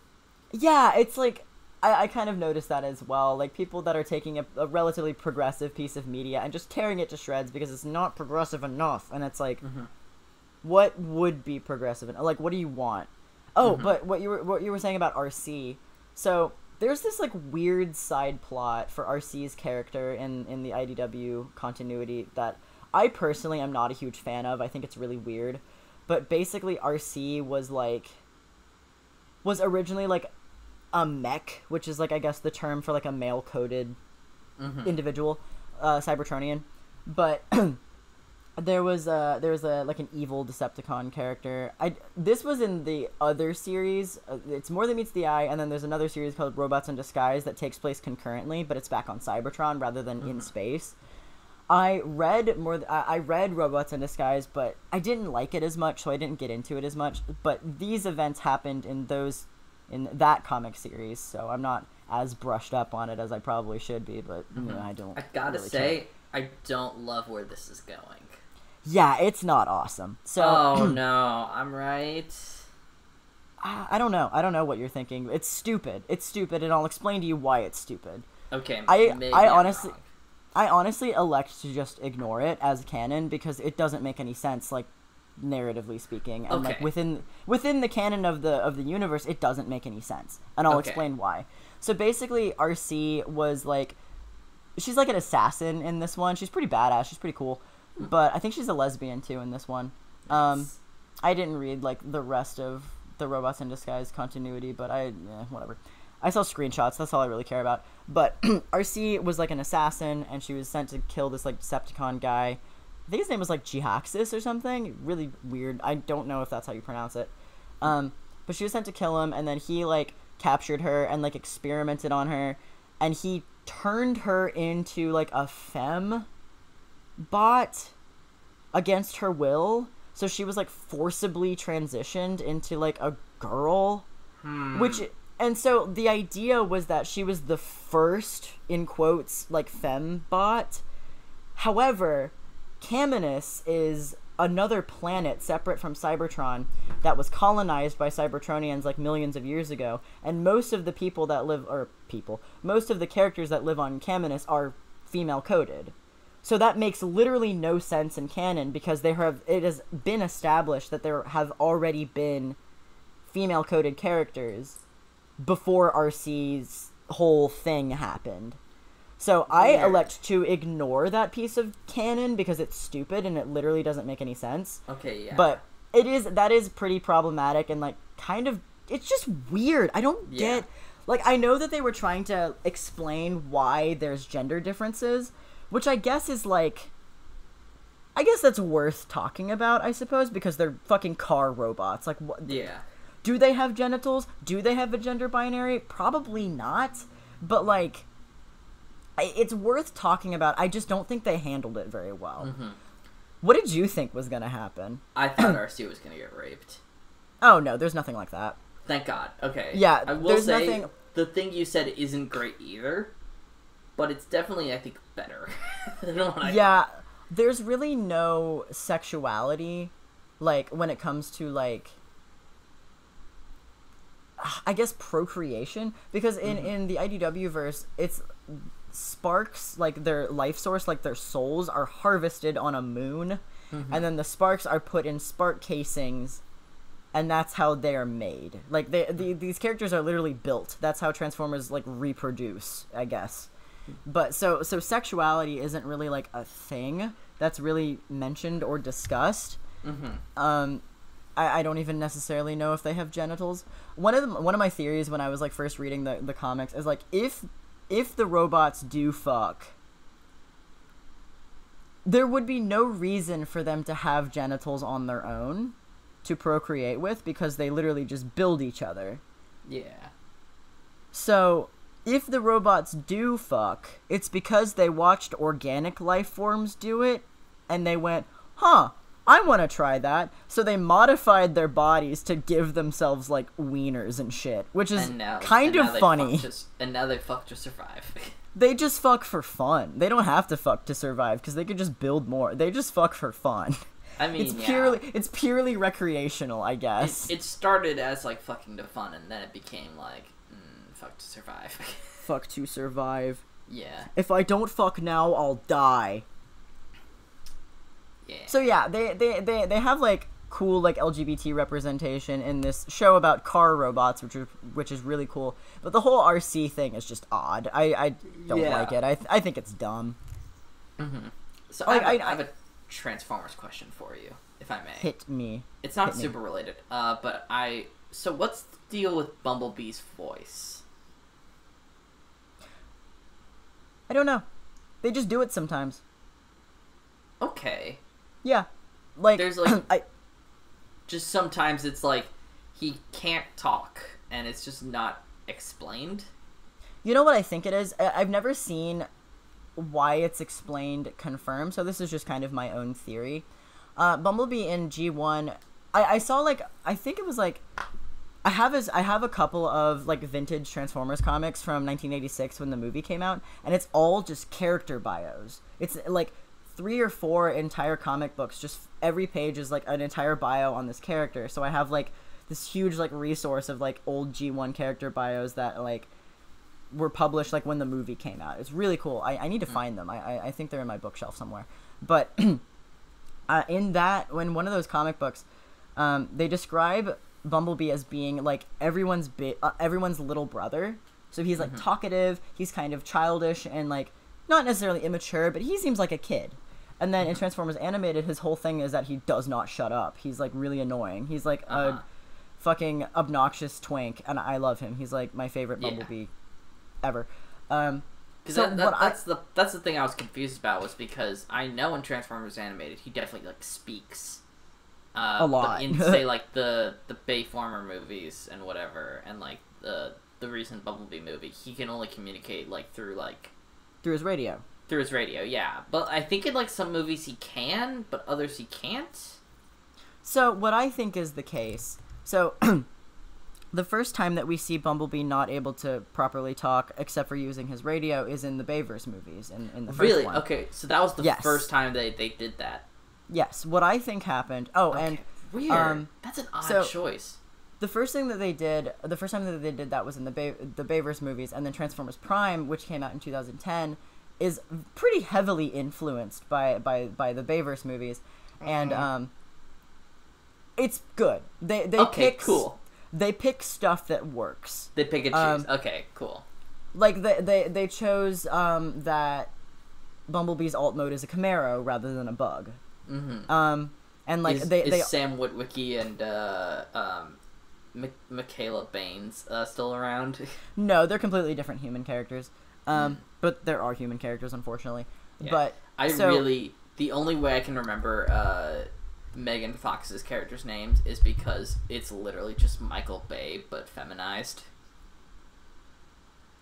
yeah, it's like I, I kind of noticed that as well. Like people that are taking a, a relatively progressive piece of media and just tearing it to shreds because it's not progressive enough, and it's like, Mhm. what would be progressive? Like, what do you want? Oh, Mhm. but what you were what you were saying about Arcee. So there's this like weird side plot for Arcee's character in in the IDW continuity that I personally am not a huge fan of. I think it's really weird. But basically, Arcee was like was originally like a mech, which is like I guess the term for like a male coded Mhm. individual, uh, Cybertronian. But [clears throat] there was a there was a like an evil Decepticon character. I this was in the other series. Uh, it's more than meets the eye, and then there's another series called Robots in Disguise that takes place concurrently, but it's back on Cybertron rather than in space. I read more. Th- I I read Robots in Disguise, but I didn't like it as much, so I didn't get into it as much. But these events happened in those, in that comic series, so I'm not as brushed up on it as I probably should be. But you know, mm-hmm. I don't. I gotta really say, care. I don't love where this is going. yeah, it's not awesome. So oh [clears throat] no, I'm right. I I don't know. I don't know what you're thinking. It's stupid. It's stupid, and I'll explain to you why it's stupid. Okay, I- maybe I honestly- wrong. I honestly elect to just ignore it as canon because it doesn't make any sense. Like, narratively speaking, and like within within the canon of the of the universe, it doesn't make any sense, and I'll Okay. explain why. So basically, Arcee was like, she's like an assassin in this one. She's pretty badass. She's pretty cool, but I think she's a lesbian too in this one. Um, I didn't read like the rest of the Robots in Disguise continuity, but I eh, whatever. I saw screenshots. That's all I really care about. But [clears throat] Arcee was like an assassin, and she was sent to kill this like Decepticon guy. I think his name was like Jhiaxus or something. Really weird. I don't know if that's how you pronounce it. Um, but she was sent to kill him, and then he like captured her and like experimented on her, and he turned her into like a femme bot against her will. So she was like forcibly transitioned into like a girl, which and so the idea was that she was the first in quotes like femme bot. However, Caminus is another planet separate from Cybertron that was colonized by Cybertronians like millions of years ago, and most of the people that live or people, most of the characters that live on Caminus are female coded. So that makes literally no sense in canon because there have it has been established that there have already been female coded characters before Arcee's whole thing happened. So I Weird. elect to ignore that piece of canon because it's stupid and it literally doesn't make any sense. Okay, yeah. But it is that is pretty problematic and like kind of it's just weird. I don't Yeah. get like I know that they were trying to explain why there's gender differences, which I guess is like I guess that's worth talking about, I suppose, because they're fucking car robots. Like what yeah. Do they have genitals? Do they have a gender binary? Probably not. But like, it's worth talking about. I just don't think they handled it very well. Mm-hmm. What did you think was gonna happen? I thought [clears throat] Arcee was gonna get raped. Oh no, there's nothing like that. Thank God. Okay. Yeah, I will there's say nothing- the thing you said isn't great either, but it's definitely I think better [laughs] than what I yeah, there's really no sexuality, like when it comes to like. I guess procreation? Because in mm-hmm. in the IDW verse it's sparks like their life source like their souls are harvested on a moon mm-hmm. and then the sparks are put in spark casings and that's how they are made. Like they, the, these characters are literally built. That's how transformers like reproduce i guess. Mm-hmm. But so so sexuality isn't really like a thing that's really mentioned or discussed. Um I, I don't even necessarily know if they have genitals. One of them, one of my theories when I was like first reading the, the comics is like if if the robots do fuck, there would be no reason for them to have genitals on their own to procreate with because they literally just build each other. Yeah. So, if the robots do fuck, it's because they watched organic life forms do it and they went, huh, I want to try that. So they modified their bodies to give themselves like wieners and shit, which is now kind of they funny. Just, and now they fuck to survive. [laughs] They just fuck for fun. They don't have to fuck to survive because they could just build more. They just fuck for fun. I mean, It's yeah. purely it's purely recreational, I guess. It, it started as like fucking to fun, and then it became like mm, fuck to survive. [laughs] fuck to survive. yeah. If I don't fuck now, I'll die. So yeah, they they they, they have like cool like LGBT representation in this show about car robots, which is which is really cool. But the whole Arcee thing is just odd. I I don't Yeah. like it. I I think it's dumb. so like, I, have a- I- I have a Transformers question for you, if I may. Hit me. It's not hit me. super related, uh, but I. So what's the deal with Bumblebee's voice? I don't know. They just do it sometimes. Okay. Yeah. Like There's, like- [clears throat] I Just sometimes it's like he can't talk, and it's just not explained. You know what I think it is? I- I've never seen why it's explained confirmed, so this is just kind of my own theory. Uh, Bumblebee in G1, I, I saw like I think it was like I have is I have a couple of like vintage Transformers comics from 1986 when the movie came out, and it's all just character bios. It's like three or four entire comic books. Just every page is like an entire bio on this character. So I have like this huge like resource of like old G1 character bios that like were published like when the movie came out. It's really cool. I, I need to find them. I, I I think they're in my bookshelf somewhere. But [clears throat] uh, in that when one of those comic books, um, they describe Bumblebee as being like everyone's bi- uh, everyone's little brother. So he's like talkative, he's kind of childish and like not necessarily immature, but he seems like a kid. And then in Transformers Animated, his whole thing is that he does not shut up. He's like really annoying. He's like Uh-huh. a fucking obnoxious twink, and I love him. He's like my favorite Yeah. Bumblebee ever. Um, So that, that, what I- that's the that's the thing I was confused about was because I know in Transformers animated he definitely like speaks uh, A lot. in say like the the Bayformer movies and whatever and like the the recent Bumblebee movie he can only communicate like through like through his radio. Through his radio yeah but I think in like some movies he can but others he can't So what I think is the case. So [clears throat] the first time that we see Bumblebee not able to properly talk except for using his radio is in the Bayverse movies in, in the first really one. okay so that was the Yes. first time they they did that Yes, what I think happened. Oh, and weird um, that's an odd so- choice the first thing that they did, the first time that they did that was in the Bay, the Bayverse movies, and then Transformers Prime, which came out in 2010, is pretty heavily influenced by by by the Bayverse movies, and um, it's good. They they okay pick cool They pick stuff that works. they pick and choose Um, okay cool Like they they they chose um that Bumblebee's alt mode is a Camaro rather than a bug. mm-hmm. Um, and like is, they is they Sam Witwicky and uh, um, M- Mikaela Banes uh, still around? [laughs] no, they're completely different human characters. Um, but there are human characters, unfortunately. Yeah. But I So- really the only way I can remember uh, Megan Fox's character's names is because it's literally just Michael Bay but feminized.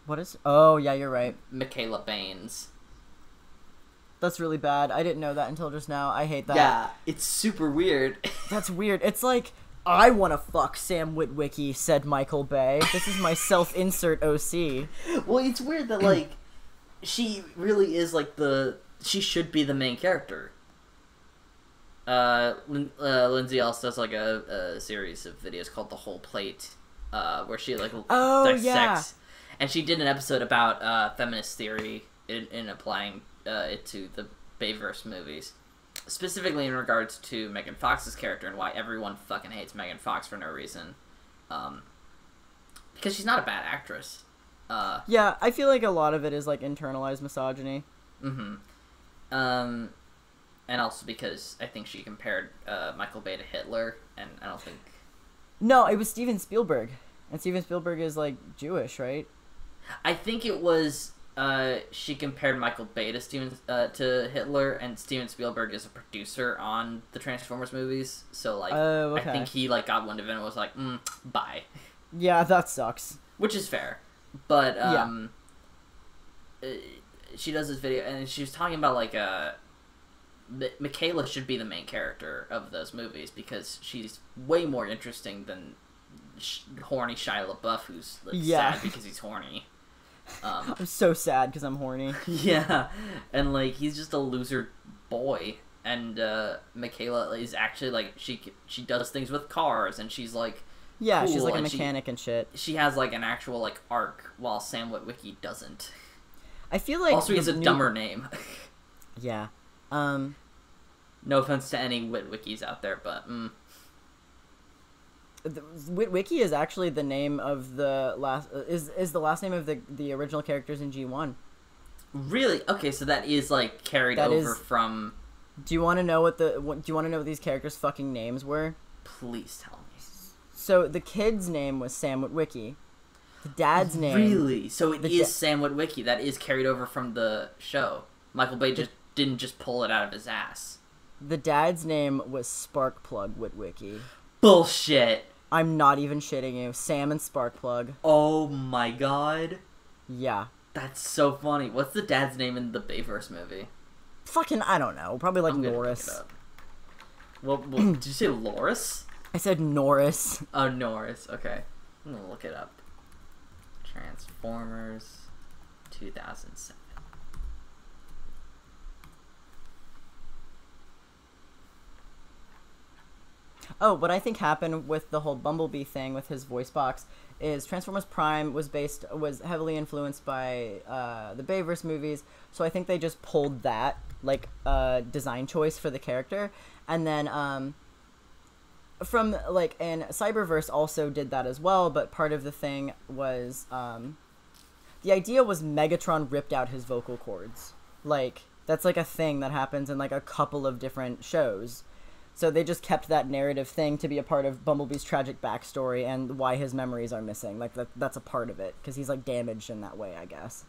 what is? Oh yeah, you're right. Mikaela Banes. That's really bad. I didn't know that until just now. I hate that. Yeah, it's super weird. [laughs] That's weird. It's like I want to fuck Sam Witwicky, said Michael Bay. This is my [laughs] self-insert OC. well, it's weird that like she really is like the she should be the main character. Uh, Lin- uh Lindsay also does like a, a series of videos called The Whole Plate, uh, where she like Oh, dissects, yeah. and she did an episode about uh feminist theory in, in applying uh, it to the Bayverse movies, specifically in regards to Megan Fox's character and why everyone fucking hates Megan Fox for no reason, um, because she's not a bad actress. Uh, Yeah, I feel like a lot of it is like internalized misogyny. Mm-hmm. Um, and also because I think she compared uh, Michael Bay to Hitler, and I don't think. No, it was Steven Spielberg, and Steven Spielberg is like Jewish, right? I think it was uh, she compared Michael Bay to Steven uh, to Hitler, and Steven Spielberg is a producer on the Transformers movies, so like Oh, I think he like got wind of it and was like, mm, "Bye," Yeah, that sucks. which is fair. But um, uh, she does this video, and she was talking about like uh, Mikaela should be the main character of those movies because she's way more interesting than sh- horny Shia LaBeouf, who's like, Yeah. sad because he's horny. Um, [laughs] I'm so sad because I'm horny. [laughs] yeah, and like he's just a loser boy, and uh, Mikaela is actually like she she does things with cars, and she's like Yeah, she's like a and she- mechanic and shit. she has like an actual like arc, while Sam Witwicky doesn't. I feel like also, he has a new- dumber name. [laughs] Yeah. Um. no offense to any Witwickies out there, but mm, the, Witwicky is actually the name of the last uh, is is the last name of the the original characters in G one. really, okay, so that is like carried That over is- from. Do you want to know what the what, do you want to know what these characters' fucking names were? Please tell. So the kid's name was Sam Witwicky. The dad's name. Really? So it is da- Sam Witwicky that is carried over from the show. Michael Bay just didn't just pull it out of his ass. The dad's name was Sparkplug Witwicky. Bullshit. I'm not even shitting you. Sam and Sparkplug. Oh my god. Yeah. That's so funny. What's the dad's name in the Bayverse movie? Fucking I don't know. Probably like I'm gonna pick it up. Well, well did you say Loris? I said Norris. Oh, Norris. Okay. I'm gonna look it up. Transformers 2007. Oh, what I think happened with the whole Bumblebee thing with his voice box is Transformers Prime was based was heavily influenced by uh, the Bayverse movies, so I think they just pulled that like uh, design choice for the character, and then um, from like and Cyberverse also did that as well, but part of the thing was um, the idea was Megatron ripped out his vocal cords, like that's like a thing that happens in like a couple of different shows. So they just kept that narrative thing to be a part of Bumblebee's tragic backstory and why his memories are missing. Like that, that's a part of it because he's like damaged in that way, I guess.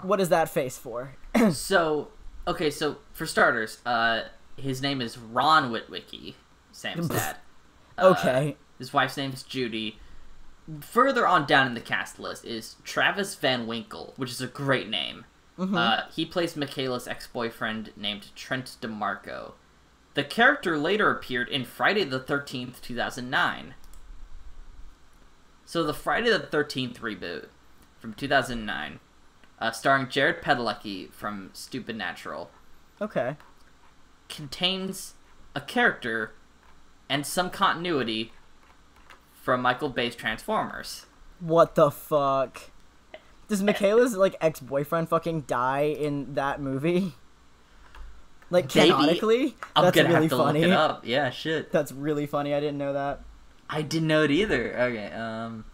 What is that face for? [clears throat] so, okay, so for starters, uh, his name is Ron Witwicky, Sam's [laughs] dad. Uh, okay. His wife's name is Judy. Further on down in the cast list is Travis Van Winkle, which is a great name. Uh, he plays Mikaela's ex-boyfriend named Trent DeMarco. The character later appeared in Friday the 13th, 2009. So the Friday the 13th reboot from 2009, uh, starring Jared Padalecki from Stupid Natural, Okay. contains a character and some continuity from Michael Bay's Transformers. What the fuck? Does Mikaela's like ex boyfriend fucking die in that movie? [laughs] Like canonically? I'm That's gonna really have to funny. look it up. Yeah, shit. That's really funny. I didn't know that. I didn't know it either. Okay, um,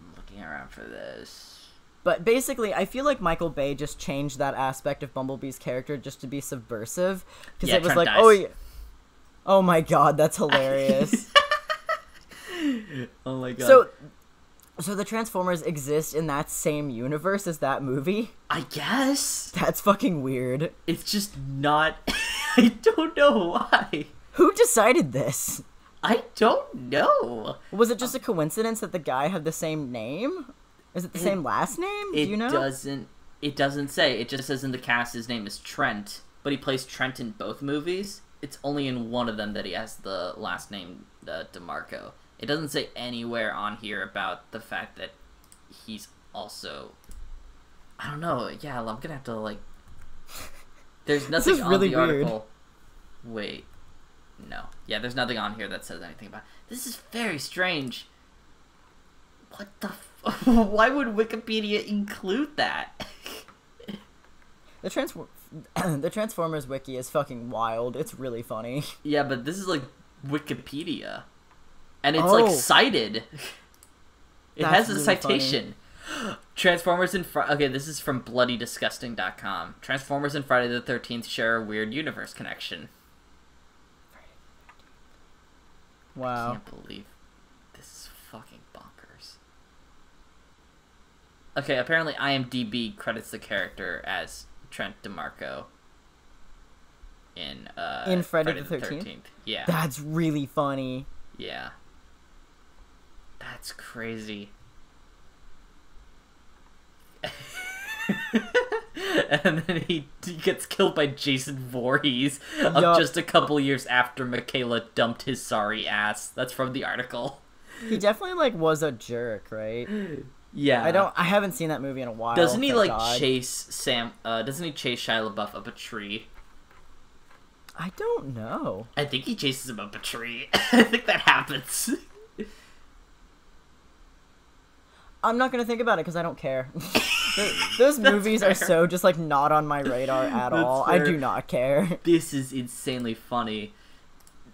I'm looking around for this. But basically, I feel like Michael Bay just changed that aspect of Bumblebee's character just to be subversive because Yeah, it was like, dies. oh, yeah. Oh my god, that's [laughs] hilarious. Oh my god. so, so the Transformers exist in that same universe as that movie. I guess That's fucking weird. it's just not. [laughs] I don't know why. Who decided this? I don't know. Was it just uh, a coincidence that the guy had the same name? Is it the It- same last name? Do you know? It doesn't. It doesn't say. It just says in the cast his name is Trent, but he plays Trent in both movies. It's only in one of them that he has the last name uh, Demarco. It doesn't say anywhere on here about the fact that he's also. I don't know. Yeah, I'm gonna have to like. [laughs] There's nothing is on really the weird. article. Wait, no. Yeah, there's nothing on here that says anything about. This is very strange. What the? F- [laughs] Why would Wikipedia include that? [laughs] The Transform [clears throat] the Transformers wiki is fucking wild. It's really funny. [laughs] yeah, but this is like Wikipedia, and it's Oh. like cited. [laughs] It That's has a really citation. [gasps] Transformers and Fri okay, this is from BloodyDisgusting.com. Transformers and Friday the Thirteenth share a weird universe connection. I Wow. can't believe this is fucking bonkers. Okay, apparently IMDb credits the character as Trent DeMarco in uh In Friday Friday the 13th? Yeah. That's really funny. yeah. That's crazy. [laughs] and then he, he gets killed by Jason Voorhees of just a couple years after Mikaela dumped his sorry ass. That's from the article. He definitely like was a jerk, right? [laughs] Yeah. I don't I haven't seen that movie in a while. Doesn't he like God. chase Sam? Uh, doesn't he chase Shia LaBeouf up a tree? I don't know. I think he chases him up a tree. [laughs] I think that happens. [laughs] I'm not gonna think about it because I don't care. [laughs] Those movies are so just like not on my radar at all. I do not care. this is insanely funny.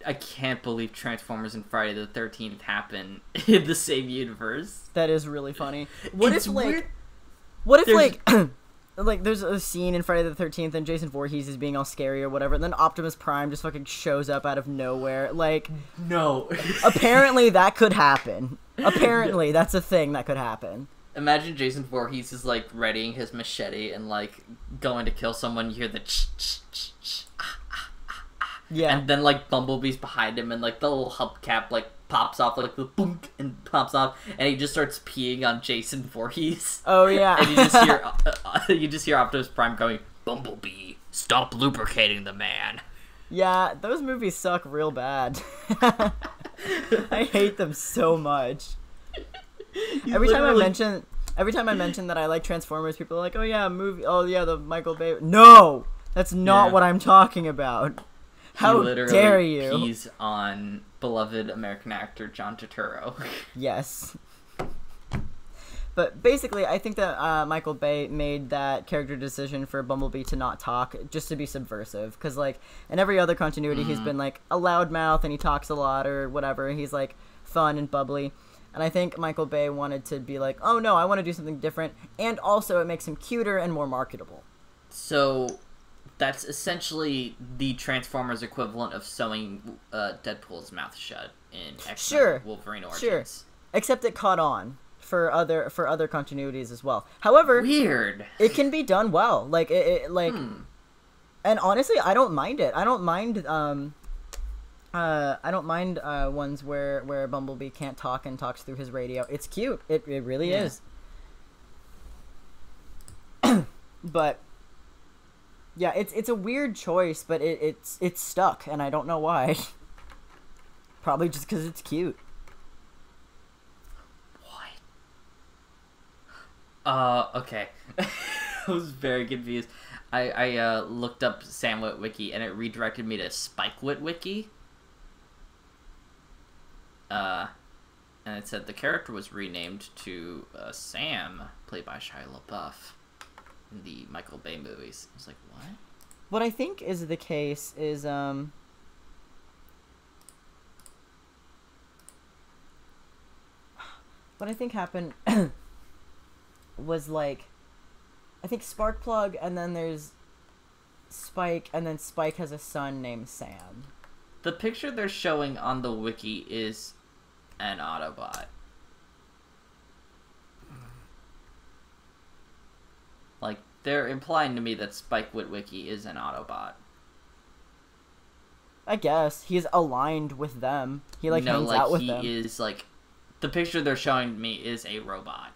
I can't believe Transformers and Friday the Thirteenth happen in the same universe. That is really funny. What It's if like weird- what if There's- like [clears throat] like there's a scene in Friday the Thirteenth and Jason Voorhees is being all scary or whatever, and then Optimus Prime just fucking shows up out of nowhere. Like No. [laughs] apparently that could happen. Apparently [laughs] that's a thing that could happen. Imagine Jason Voorhees is like readying his machete and like going to kill someone. You hear the ch ch ch ch, Yeah. and then like Bumblebee's behind him, and like the little hubcap like pops off like the boonk and pops off, and he just starts peeing on Jason Voorhees. oh yeah. and you just hear [laughs] uh, uh, you just hear Optimus Prime going, "Bumblebee, stop lubricating the man." Yeah, those movies suck real bad. [laughs] I hate them so much. [laughs] Every time I mention every time I mention that I like Transformers, people are like, "Oh yeah, movie. Oh yeah, the Michael Bay." No, that's not Yeah. what I'm talking about. How literally dare you? He's on beloved American actor John Turturro. [laughs] Yes. But basically, I think that uh, Michael Bay made that character decision for Bumblebee to not talk just to be subversive. Because, like, in every other continuity, he's been, like, a loudmouth and he talks a lot or whatever. He's, like, fun and bubbly. And I think Michael Bay wanted to be like, oh no, I want to do something different. And also, it makes him cuter and more marketable. so that's essentially the Transformers equivalent of sewing uh, Deadpool's mouth shut in X-Men Sure. Wolverine Origins. Sure. Except it caught on for other for other continuities as well. However, Weird. it can be done well. Like it, it like Hmm. and honestly, I don't mind it. I don't mind um uh I don't mind uh ones where where Bumblebee can't talk and talks through his radio. It's cute. It it really Yeah. is. [clears throat] but yeah, it's it's a weird choice, but it, it's it's stuck and I don't know why. [laughs] Probably just cuz it's cute. What? Uh, okay. [laughs] I was very confused. I, I uh, looked up Sam Witwicky and it redirected me to Spike Witwicky. Uh, and it said the character was renamed to uh, Sam, played by Shia LaBeouf the Michael Bay movies. I was like, what? What I think is the case is um what I think happened [coughs] was like I think Sparkplug and then there's Spike and then Spike has a son named Sam. The picture they're showing on the wiki is an Autobot. Like they're implying to me that Spike Witwicky is an Autobot. I guess he's aligned with them. He like no, hangs like out with he them. is like the picture they're showing me is a robot.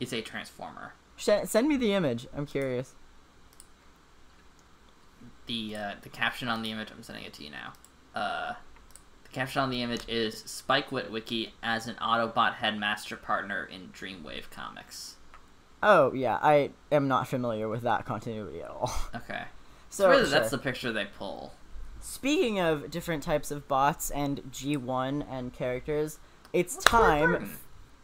It's a transformer. Sh- send me the image. I'm curious. The uh, the caption on the image I'm sending it to you now. Uh, the caption on the image is Spike Witwicky as an Autobot headmaster partner in Dreamwave Comics. Oh yeah, I am not familiar with that continuity at all. [laughs] Okay. So really, sure. that's the picture they pull. Speaking of different types of bots and G1 and characters, it's What's time.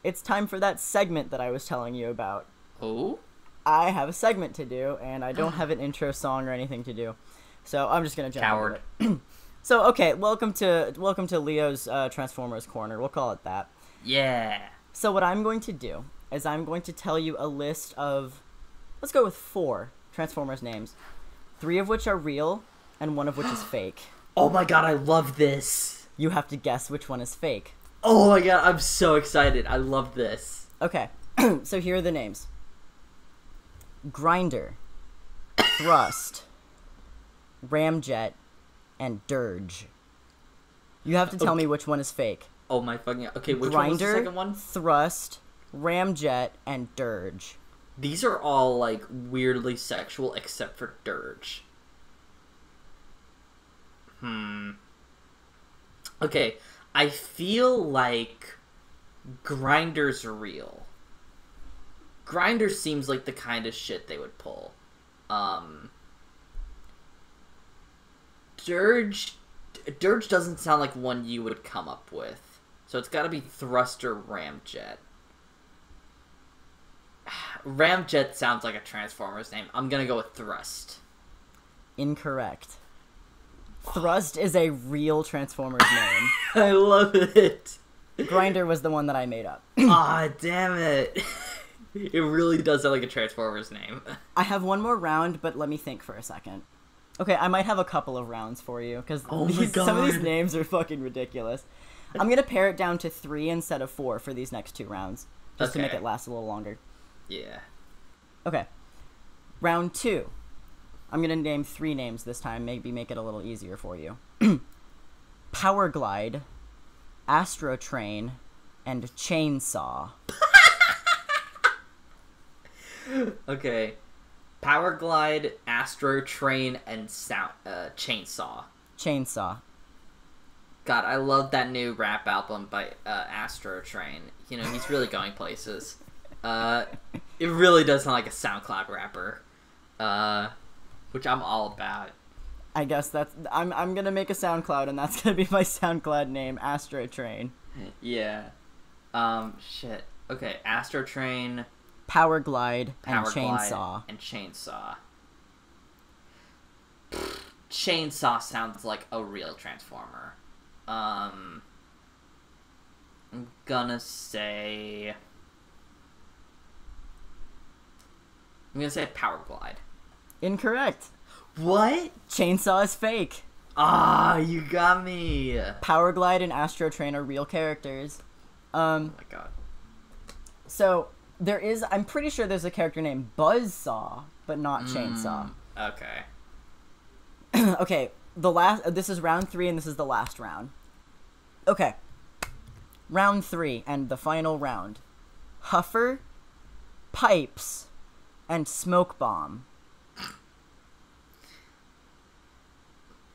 It's time for that segment that I was telling you about. Oh, I have a segment to do, and I don't [gasps] have an intro song or anything to do, so I'm just gonna jump. into Coward. it. [clears throat] so okay, welcome to welcome to Leo's uh, Transformers Corner. We'll call it that. yeah. So what I'm going to do is I'm going to tell you a list of, let's go with four Transformers names, three of which are real, and one of which is [gasps] fake. Oh my god, I love this. You have to guess which one is fake. Oh my god, I'm so excited. I love this. Okay, [clears throat] so here are the names Grinder, [coughs] Thrust, Ramjet, and Dirge. You have to tell me which one is fake. Oh my fucking. Okay, which one was the second one? Thrust, Ramjet, and Dirge. These are all like weirdly sexual except for Dirge. Hmm. Okay, I feel like Grinder's real. Grinder seems like the kind of shit they would pull. Um Dirge Dirge doesn't sound like one you would come up with. So it's got to be Thruster Ramjet. Ramjet sounds like a Transformers name. I'm gonna go with Thrust. Incorrect. Thrust is a real Transformers name. [laughs] I love it. Grinder was the one that I made up. [laughs] Ah, damn it. [laughs] It really does sound like a Transformers name. I have one more round, but let me think for a second. Okay, I might have a couple of rounds for you because Oh some of these names are fucking ridiculous. I'm gonna pare it down to three instead of four for these next two rounds, just to make it last a little longer. Yeah. Okay, round two. I'm gonna name three names this time, maybe make it a little easier for you. [clears throat] Power Glide, Astro Train, and Chainsaw. [laughs] Okay. Power Glide, Astro Train, and sound, uh, Chainsaw. Chainsaw. God, I love that new rap album by uh, Astro Train. You know, he's really going places. Uh, it really does sound like a SoundCloud rapper, uh, which I'm all about. I guess that's I'm I'm gonna make a SoundCloud and that's [laughs] gonna be my SoundCloud name, Astro Train. Yeah. Um. Shit. Okay. Astro Train, Power Glide and Power Glide, Chainsaw. and Chainsaw. Chainsaw sounds like a real Transformer. Um. I'm gonna say. I'm gonna say Power Glide. Incorrect. What? Chainsaw is fake. Ah, you got me. Oh Power Glide and Astro Train are real characters. Um, my god. so there is I'm pretty sure there's a character named Buzzsaw, but not Chainsaw. Mm, okay. [clears throat] okay, the last. uh, This is round three, and this is the last round. Okay. Round three, and the final round. Huffer, pipes, and smoke bomb.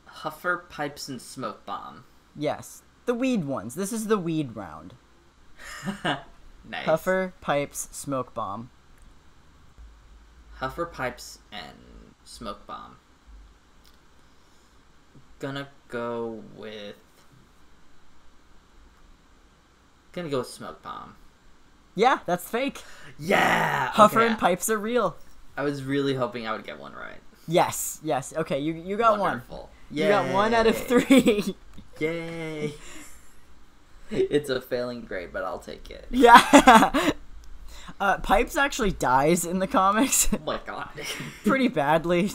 Huffer, pipes, and smoke bomb. Yes, the weed ones. This is the weed round. [laughs] nice. Huffer, pipes, smoke bomb. Huffer pipes and smoke bomb. Gonna go with. Gonna go with smoke bomb. Yeah, that's fake. Yeah. Huffer okay. and pipes are real. I was really hoping I would get one right. Yes, yes. Okay, you you got one. Wonderful. You got one out of three. Yay. [laughs] it's a failing grade, but I'll take it. yeah. [laughs] Uh, Pipes actually dies in the comics Oh my [laughs] god. pretty badly.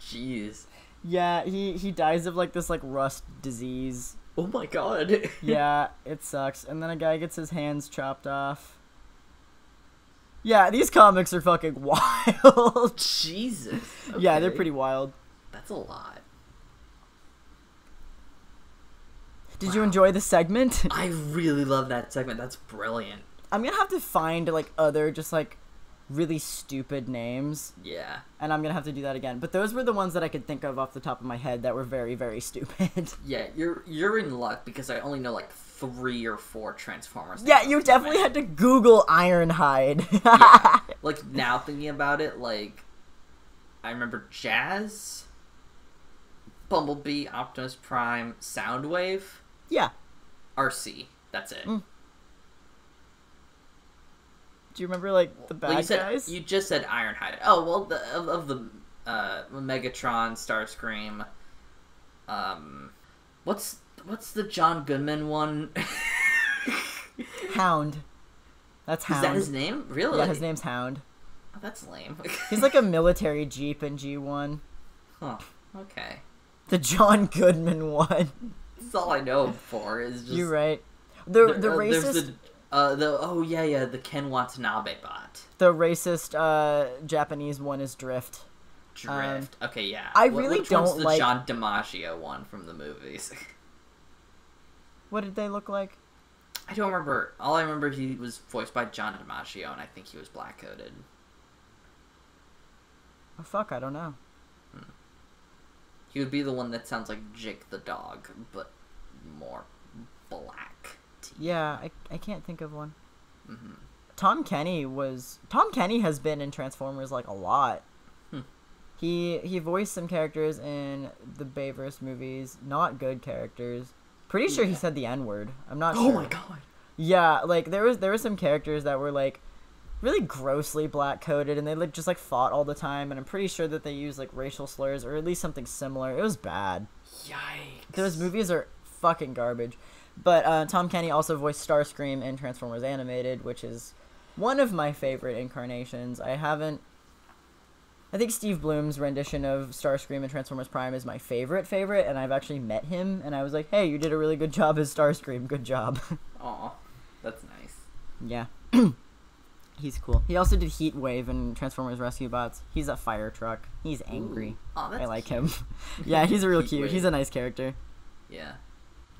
Jeez. Yeah, he he dies of like this like rust disease. Oh my god. Yeah, it sucks. And then a guy gets his hands chopped off. Yeah, these comics are fucking [laughs] wild. Jesus. Yeah, they're pretty wild. That's a lot. Did you enjoy the segment? [laughs] I really love that segment. That's brilliant. I'm gonna have to find like other just like really stupid names, Yeah. and I'm gonna have to do that again. But those were the ones that I could think of off the top of my head that were very very [laughs] stupid. Yeah, you're you're in luck because I only know like three or four Transformers. yeah, you off the top of definitely had to Google Ironhide. Yeah. Like [laughs] now thinking about it, like I remember Jazz, Bumblebee, Optimus Prime, Soundwave, yeah. Arcee. That's it. Mm, Do you remember like the bad well, you said guys? you just said Ironhide. Oh well, the of, of the uh, Megatron, Starscream. Um, what's what's the John Goodman one? Hound. That's Is Hound. that his name? Really? Yeah, his name's Hound. Oh, that's lame. He's like a military jeep in G1. huh. Okay. The John Goodman one. That's all I know him for. Is just You're right. The There- the uh, racist the, uh, the oh yeah yeah the Ken Watanabe bot. the racist uh Japanese one is Drift. Drift. okay, yeah. Um, I really which don't the like- John DiMaggio one from the movies. [laughs] What did they look like? I don't remember. All I remember he was voiced by John DiMaggio, and I think he was black coded. Oh fuck, I don't know. He would be the one that sounds like Jake the dog, but more black. Yeah, I I can't think of one. Mhm. Tom Kenny was Tom Kenny has been in Transformers like a lot. Hmm. He he voiced some characters in the Bayverse movies, not good characters. Pretty sure he said the N word. I'm not Oh sure. my god. Yeah, like there was there were some characters that were like really grossly black coded and they like just like fought all the time and I'm pretty sure that they used like racial slurs or at least something similar. It was bad. Yikes. Those movies are fucking garbage. But uh, Tom Kenny also voiced Starscream in Transformers Animated, which is one of my favorite incarnations. I haven't. I think Steve Blum's rendition of Starscream in Transformers Prime is my favorite favorite, and I've actually met him, and I was like, "Hey, you did a really good job as Starscream. Good job." [laughs] Aw, that's nice. yeah, [clears throat] he's cool. He also did Heat Wave in Transformers Rescue Bots. He's a fire truck. He's angry. Oh, that's I like cute. him. [laughs] [laughs] yeah, he's a real Heat cute. Wave. He's a nice character. Yeah.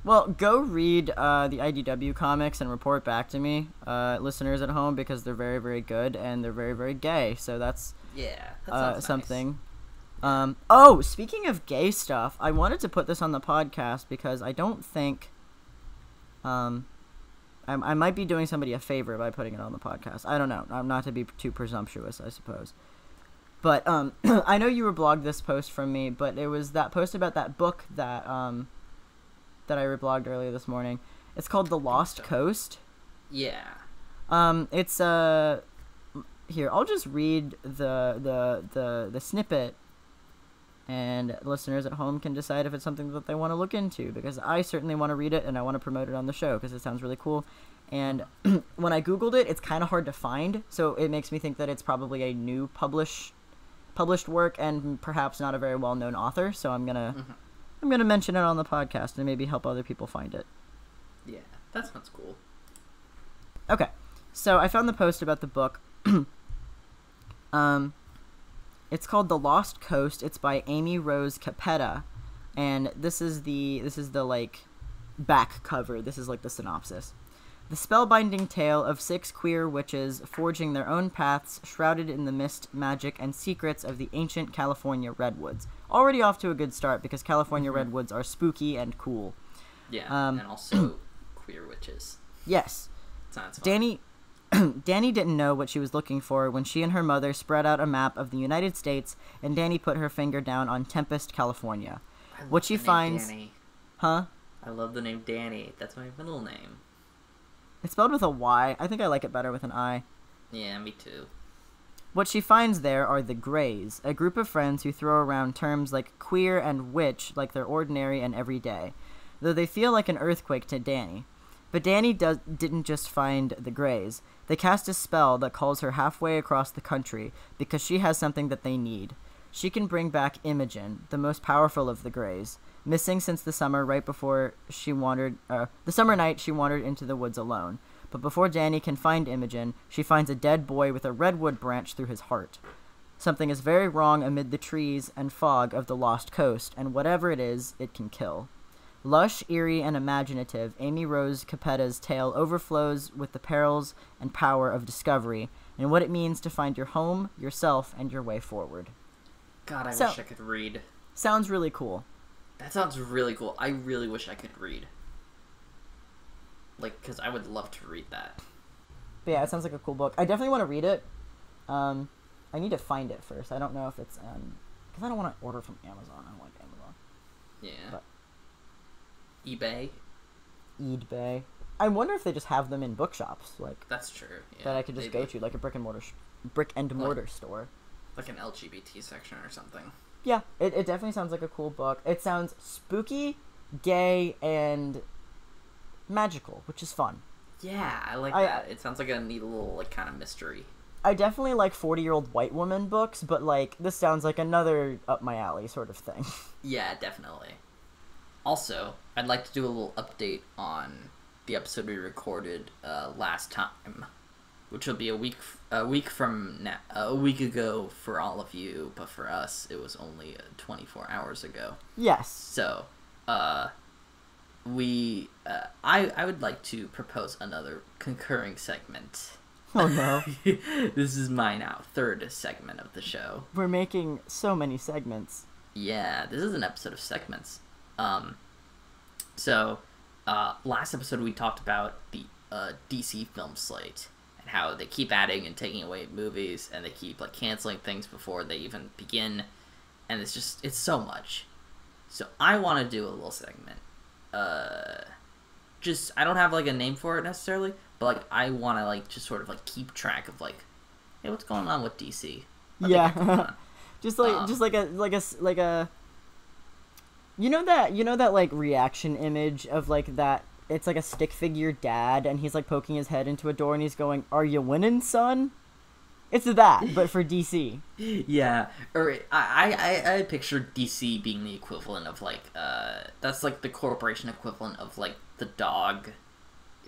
Well, go read uh, the IDW comics and report back to me, uh, listeners at home, because they're very, very good and they're very, very gay. So that's Yeah. Uh, sounds nice. something. Um, oh, speaking of gay stuff, I wanted to put this on the podcast because I don't think. Um, I, I might be doing somebody a favor by putting it on the podcast. I don't know. I'm not to be too presumptuous, I suppose. But um, [clears throat] I know you reblogged this post from me, but it was that post about that book that um, that I reblogged earlier this morning. It's called The Lost so. Coast. Yeah. Um, it's uh, here I'll just read the the the the snippet, and listeners at home can decide if it's something that they want to look into because I certainly want to read it and I want to promote it on the show because it sounds really cool. And [clears throat] when I googled it, it's kind of hard to find, so it makes me think that it's probably a new publish published work and perhaps not a very well known author. So I'm gonna Mhm. I'm gonna mention it on the podcast and maybe help other people find it. Yeah. That sounds cool. Okay, so I found the post about the book. [clears throat] um, it's called The Lost Coast. It's by Amy Rose Capetta, and this is the this is the like back cover. This is like the synopsis. The spellbinding tale of six queer witches forging their own paths, shrouded in the mist, magic, and secrets of the ancient California redwoods. Already off to a good start because California redwoods are spooky and cool. Yeah. Um, and also [clears throat] queer witches. Yes. Danny [clears throat] Danny didn't know what she was looking for when she and her mother spread out a map of the United States and Danny put her finger down on Tempest, California. What she finds- Danny. Huh? I love the name Danny. That's my middle name. It's spelled with a Y. I think I like it better with an I. Yeah, me too. What she finds there are the Greys, a group of friends who throw around terms like queer and witch like they're ordinary and everyday, though they feel like an earthquake to Danny. But Danny does, didn't just find the Greys. They cast a spell that calls her halfway across the country because she has something that they need. She can bring back Imogen, the most powerful of the Greys, missing since the summer right before she wandered, uh, the summer night she wandered into the woods alone. But before Danny can find Imogen, she finds a dead boy with a redwood branch through his heart. Something is very wrong amid the trees and fog of the lost coast, and whatever it is, it can kill. Lush, eerie, and imaginative, Amy Rose Capetta's tale overflows with the perils and power of discovery and what it means to find your home, yourself, and your way forward. God, I So- wish I could read. Sounds really cool. That sounds really cool. I really wish I could read. Like, because I would love to read that. But yeah, it sounds like a cool book. I definitely want to read it. Um, I need to find it first. I don't know if it's um, because I don't want to order from Amazon. I don't like Amazon. Yeah. But- eBay. eBay. I wonder if they just have them in bookshops, like That's true. Yeah, that I could just go to, like a brick and mortar, sh- brick and mortar store. Like an LGBT section or something. Yeah, it, it definitely sounds like a cool book. It sounds spooky, gay, and magical, which is fun. Yeah, I like I- that. It sounds like a neat little, like, kind of mystery. I definitely like 40 year old white woman books, but like this sounds like another up my alley sort of thing. [laughs] Yeah, definitely. Also, I'd like to do a little update on the episode we recorded uh, last time, which will be a week a week from now, a week ago for all of you, but for us it was only uh, 24 hours ago. yes. So, uh, we uh, I I would like to propose another concurring segment. Oh no. [laughs] this is my now third segment of the show. We're making so many segments. Yeah, this is an episode of segments. Um, so, uh, last episode we talked about the uh, DC film slate and how they keep adding and taking away movies, and they keep like canceling things before they even begin, and it's just it's so much. So I want to do a little segment. Uh, just I don't have like a name for it necessarily, but like I want to like just sort of like keep track of like, hey, what's going on with DC? What they got going Yeah. [laughs] just like Um, just like a like a s- like a You know that you know that like reaction image of like that it's like a stick figure dad and he's like poking his head into a door and he's going, "Are you winning, son?" It's that, but for DC. [laughs] Yeah, or I, I, I pictured DC being the equivalent of like, uh, that's like the corporation equivalent of like the dog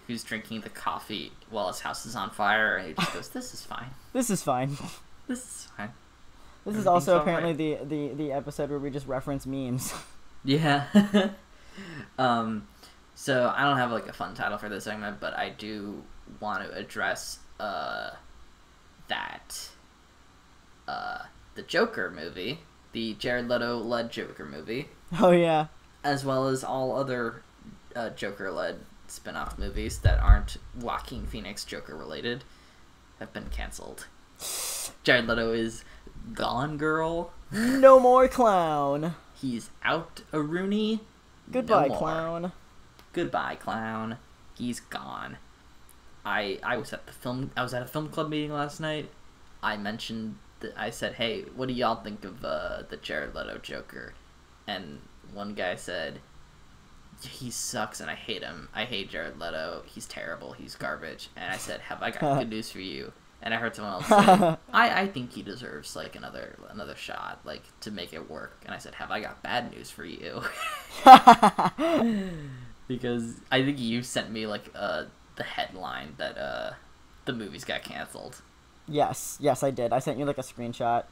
who's drinking the coffee while his house is on fire, and he just goes, "This is fine. This is fine. [laughs] This is fine." This is also apparently right. the, the the episode where we just reference memes. [laughs] Yeah. [laughs] um, so I don't have like a fun title for this segment, but I do want to address uh that uh the Joker movie, the Jared Leto led Joker movie. oh yeah. as well as all other uh, Joker led spin off movies that aren't Joaquin Phoenix Joker related, have been canceled. [sighs] Jared Leto is gone, girl. No more clown. He's out a Rooney. Goodbye, No clown. Goodbye, clown. He's gone. I I was at the film. I was at a film club meeting last night. I mentioned that I said, "Hey, what do y'all think of uh, the Jared Leto Joker?" And one guy said, "He sucks, and I hate him. I hate Jared Leto. He's terrible. He's garbage." And I said, "Have I got [laughs] good news for you?" And I heard someone else [laughs] say, "I I think he deserves like another another shot, like to make it work." And I said, "Have I got bad news for you?" [laughs] because I think you sent me like uh the headline that uh the movies got canceled. yes, yes, I did. I sent you like a screenshot.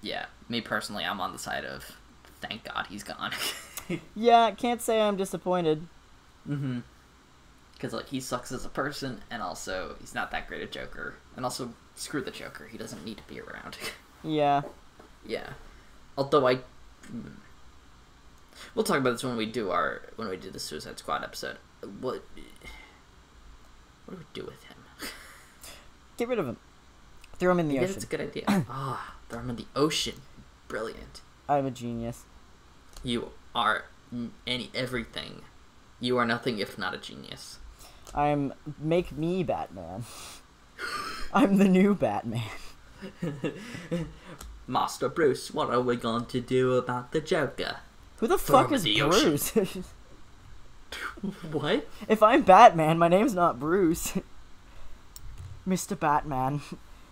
Yeah, me personally, I'm on the side of thank God he's gone. [laughs] Yeah, can't say I'm disappointed. mm-hmm. Because like he sucks as a person, and also he's not that great a Joker, and also screw the Joker. He doesn't need to be around. [laughs] Yeah. yeah. Although I, hmm. we'll talk about this when we do our when we do the Suicide Squad episode. What what do we do with him? Get rid of him. Throw him in the Yeah, ocean. that's a good idea. [coughs] Ah, throw him in the ocean. Brilliant. I'm a genius. You are any everything. You are nothing if not a genius. I'm make me Batman. I'm the new Batman. [laughs] Master Bruce, what are we going to do about the Joker? Who the Throw fuck is the. Bruce? [laughs] what? if I'm Batman, my name's not Bruce. [laughs] Mr. Batman.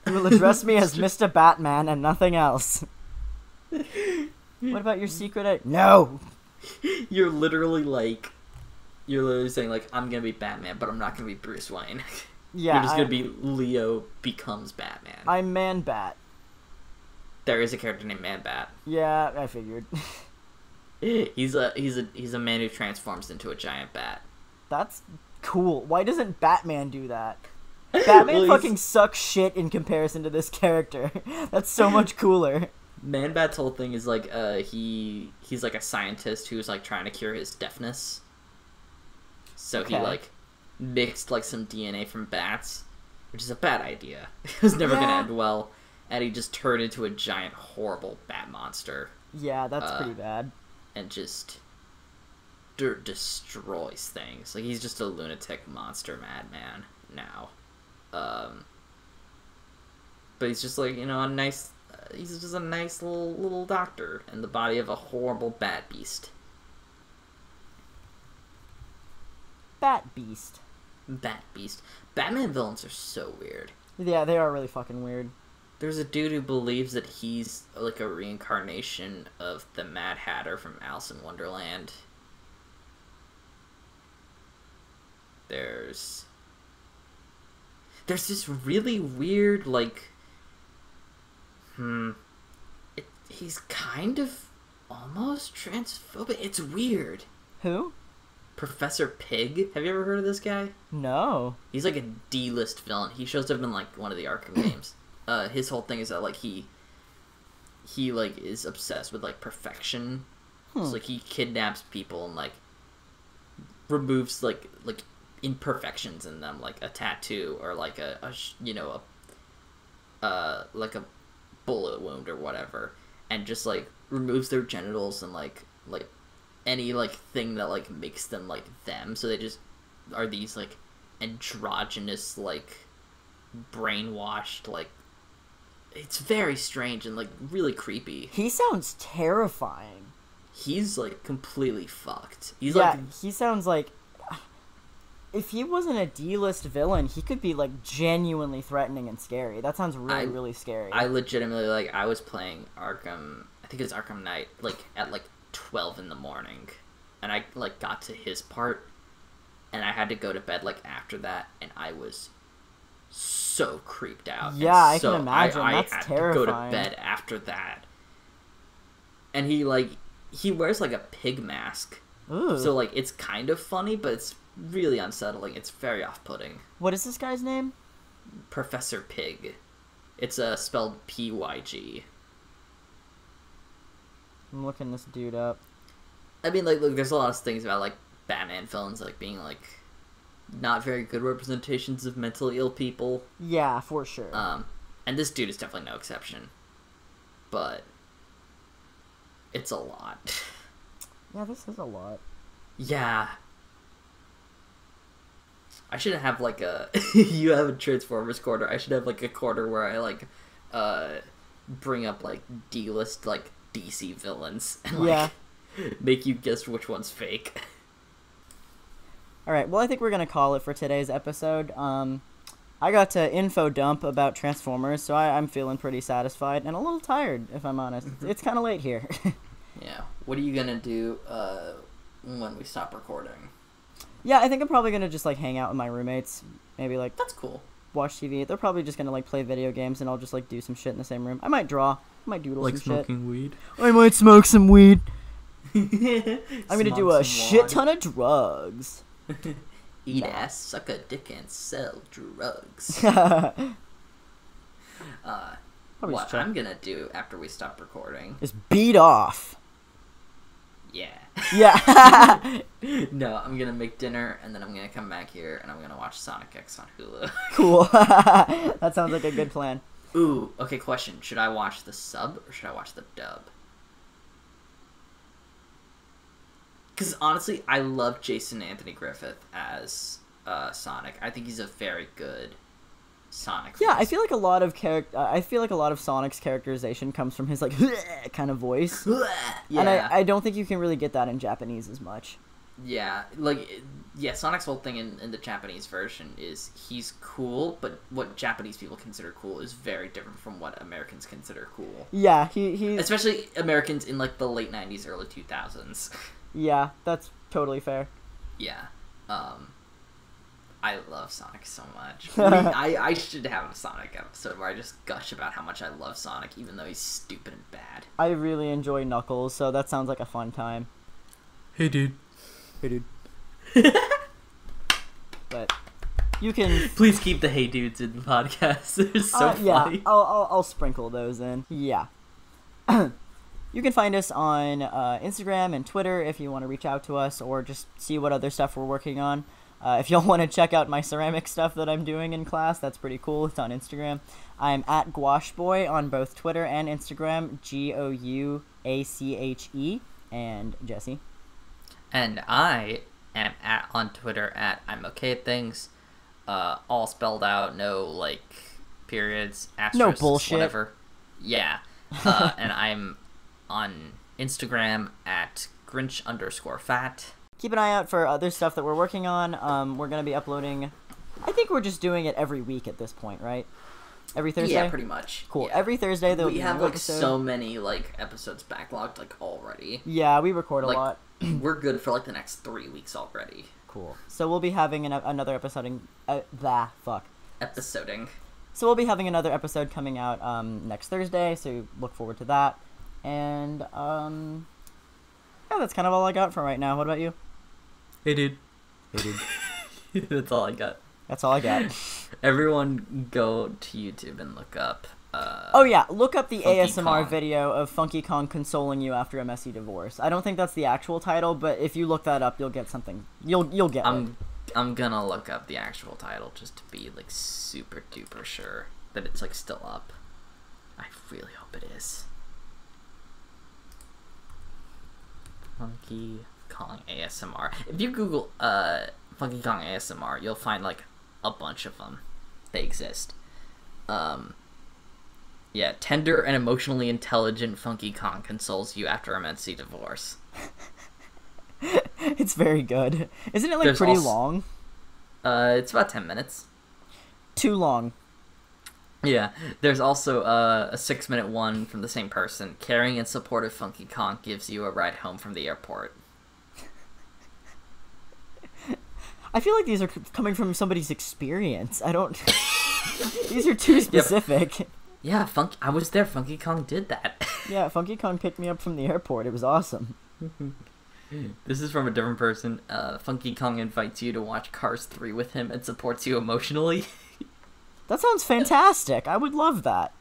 You will address me as Mr. Batman and nothing else. What about your secret? I- no. You're literally like, you're literally saying like, I'm gonna be Batman, but I'm not gonna be Bruce Wayne. [laughs] Yeah, You're just I, gonna be Leo becomes Batman. I'm Man Bat. there is a character named Man Bat. Yeah, I figured. [laughs] He's a he's a he's a man who transforms into a giant bat. That's cool. Why doesn't Batman do that? [laughs] Batman Well, he's- fucking sucks shit in comparison to this character. That's so much cooler. Man Bat's whole thing is like uh he he's like a scientist who's like trying to cure his deafness. So he like mixed like some DNA from bats, which is a bad idea. [laughs] it was never gonna end well, and he just turned into a giant horrible bat monster Yeah, that's Uh, pretty bad. and just d- destroys things. Like he's just a lunatic monster madman now. Um but he's just like, you know, a nice uh, he's just a nice little little doctor in the body of a horrible bat beast. Bat Beast. Bat beast. Batman villains are so weird. Yeah, they are really fucking weird. There's a dude who believes that he's like a reincarnation of the Mad Hatter from Alice in Wonderland. There's There's this really weird like hmm it, he's kind of almost transphobic. It's weird. Who? Professor Pyg. Have you ever heard of this guy? No. He's like a D-list villain. He shows up in like one of the Arkham [coughs] games. Uh, his whole thing is that like he he like is obsessed with like perfection. Hmm. So like he kidnaps people and like removes like like imperfections in them, like a tattoo or like a, a you know a uh like a bullet wound or whatever, and just like removes their genitals and like like any like thing that like makes them like them. So they just are these like androgynous like brainwashed like it's very strange and like really creepy. He sounds terrifying. He's like completely fucked. He's yeah, like he sounds like. If he wasn't a D-list villain, he could be like genuinely threatening and scary. That sounds really, I- really scary. I legitimately like I was playing Arkham I think it was Arkham Knight like at like 12 in the morning and I like got to his part and I had to go to bed like after that and I was so creeped out. Yeah, I can so imagine. I, That's had to go to bed after that. And he like he wears like a pig mask. Ooh. So like it's kind of funny but it's really unsettling. It's very off-putting. what is this guy's name? Professor Pyg. It's uh, spelled P Y G. I'm looking this dude up. I mean, like, look, there's a lot of things about like Batman films, like being like not very good representations of mentally ill people. Yeah, for sure. Um, and this dude is definitely no exception. But it's a lot. [laughs] Yeah, this is a lot. yeah. I should have like a [laughs] you have a Transformers quarter. I should have like a quarter where I like uh bring up like D list like DC villains [laughs] and like Yeah. make you guess which one's fake. All right. Well, I think we're gonna call it for today's episode. Um, I got to info dump about Transformers, so I, I'm feeling pretty satisfied and a little tired, if I'm honest. It's kind of late here. [laughs] Yeah. What are you gonna do uh when we stop recording? yeah, I think I'm probably gonna just like hang out with my roommates, maybe like That's cool. Watch TV. They're probably just gonna like play video games, and I'll just like do some shit in the same room. I might draw. I might doodle Like some shit. Like smoking weed. I might smoke some weed. I'm [laughs] I'm gonna do a shit ton of drugs. [laughs] Eat ass, suck a dick, and sell drugs. [laughs] Uh, what check. I'm gonna do after we stop recording? is beat off. Yeah. [laughs] No, I'm gonna make dinner and then I'm gonna come back here and I'm gonna watch Sonic X on Hulu. [laughs] cool. [laughs] that sounds like a good plan. Ooh, okay. Question: Should I watch the sub or should I watch the dub? Because honestly, I love Jason Anthony Griffith as uh, Sonic. I think he's a very good Sonic. Yeah, I feel like a lot of character. I feel like a lot of Sonic's characterization comes from his like [laughs] kind of voice, yeah, [laughs] and I, I don't think you can really get that in Japanese as much. yeah, like yeah. Sonic's whole thing in, in the Japanese version is he's cool, but what Japanese people consider cool is very different from what Americans consider cool. Yeah, he he. Especially Americans in like the late '90s, early 2000s. Yeah, that's totally fair. Yeah. Um I love Sonic so much. We- [laughs] I, I should have a Sonic episode where I just gush about how much I love Sonic, even though he's stupid and bad. I really enjoy Knuckles, so that sounds like a fun time. Hey, dude. Hey, dude. [laughs] but you can. Please keep the Hey Dudes in the podcast. [laughs] They're so uh, yeah, funny. I'll, I'll I'll sprinkle those in. Yeah. [clears throat] you can find us on uh, Instagram and Twitter if you want to reach out to us or just see what other stuff we're working on. Uh, if y'all [laughs] want to check out my ceramic stuff that I'm doing in class, that's pretty cool. It's on Instagram. I'm at Gouache Boy on both Twitter and Instagram. G O U A C H E. And Jesse. And I am at on Twitter at I'm okay at things. Uh, all spelled out, no like periods, asterisks, bullshit. whatever. Yeah. [laughs] Uh, and I'm on Instagram at Grinch underscore fat. Keep an eye out for other stuff that we're working on. Um, we're gonna be uploading. I think we're just doing it every week at this point, right? Every Thursday. Yeah, pretty much. Cool. Yeah. Every Thursday there'll we have like episode. so many like episodes backlogged like already. Yeah, we record a Like- lot. [clears throat] We're good for like the next three weeks already. Cool. So we'll be having an, another episode. In, uh, the fuck. Episoding. So we'll be having another episode coming out um, next Thursday. So look forward to that. And um, yeah, that's kind of all I got for right now. What about you? Hey, dude. Hey, dude. [laughs] That's all I got. That's all I got. [laughs] Everyone go to YouTube and look up. Uh, Oh yeah, look up the Funky ASMR Kong. video of Funky Kong consoling you after a messy divorce. I don't think that's the actual title, but if you look that up, you'll get something. You'll you'll get. I'm I'm gonna look up the actual title just to be like super duper sure that it's like still up. I really hope it is. Funky Kong ASMR. If you Google uh Funky Kong ASMR, you'll find like a bunch of them. They exist. Um. Yeah, tender and emotionally intelligent Funky Kong consoles you after a messy divorce. [laughs] It's very good. Isn't it like There's pretty also- long? Uh, it's about ten minutes. Too long. Yeah, there's also uh, a six minute one from the same person. Caring and supportive Funky Kong gives you a ride home from the airport. I feel like these are coming from somebody's experience. I don't. [laughs] [laughs] these are too specific. Yeah, Funk. I was there. Funky Kong did that. [laughs] Yeah, Funky Kong picked me up from the airport. It was awesome. this is from a different person. Uh, Funky Kong invites you to watch Cars 3 with him and supports you emotionally. That sounds fantastic. I would love that.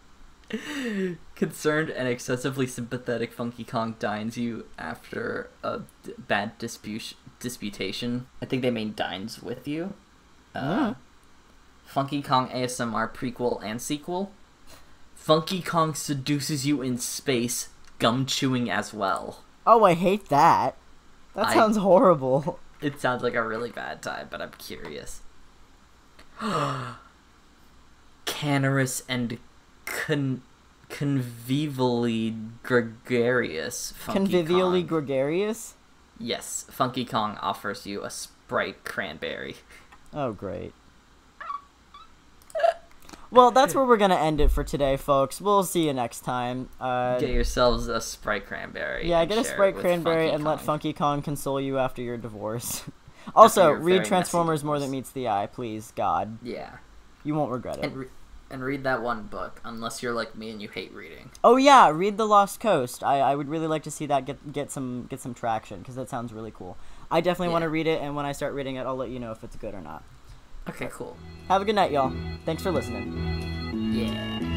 Concerned and excessively sympathetic Funky Kong dines you after a d- bad dispute disputation. I think they mean dines with you. Uh. Funky Kong ASMR prequel and sequel. Funky Kong seduces you in space, gum chewing as well. Oh, I hate that. That I- sounds horrible. It sounds like a really bad time, but I'm curious. [gasps] Canorous and con- convivially gregarious. Funky Convivially Kong. gregarious? Yes, Funky Kong offers you a Sprite cranberry. Oh, great. Well, that's where we're gonna end it for today, folks. We'll see you next time. Uh, Get yourselves a Sprite cranberry. yeah, get a Sprite cranberry and let Funky Kong console you after your divorce. [laughs] also, read Transformers More Than. Meets the Eye, please, God. Yeah, You won't regret it. And read that one book, unless you're like me and you hate reading. Oh yeah, read The Lost Coast. I, I would really like to see that get get some get some traction because that sounds really cool. I definitely want to read it, and when I start reading it, I'll let you know if it's good or not. Okay, cool. Have a good night, y'all. Thanks for listening. Yeah.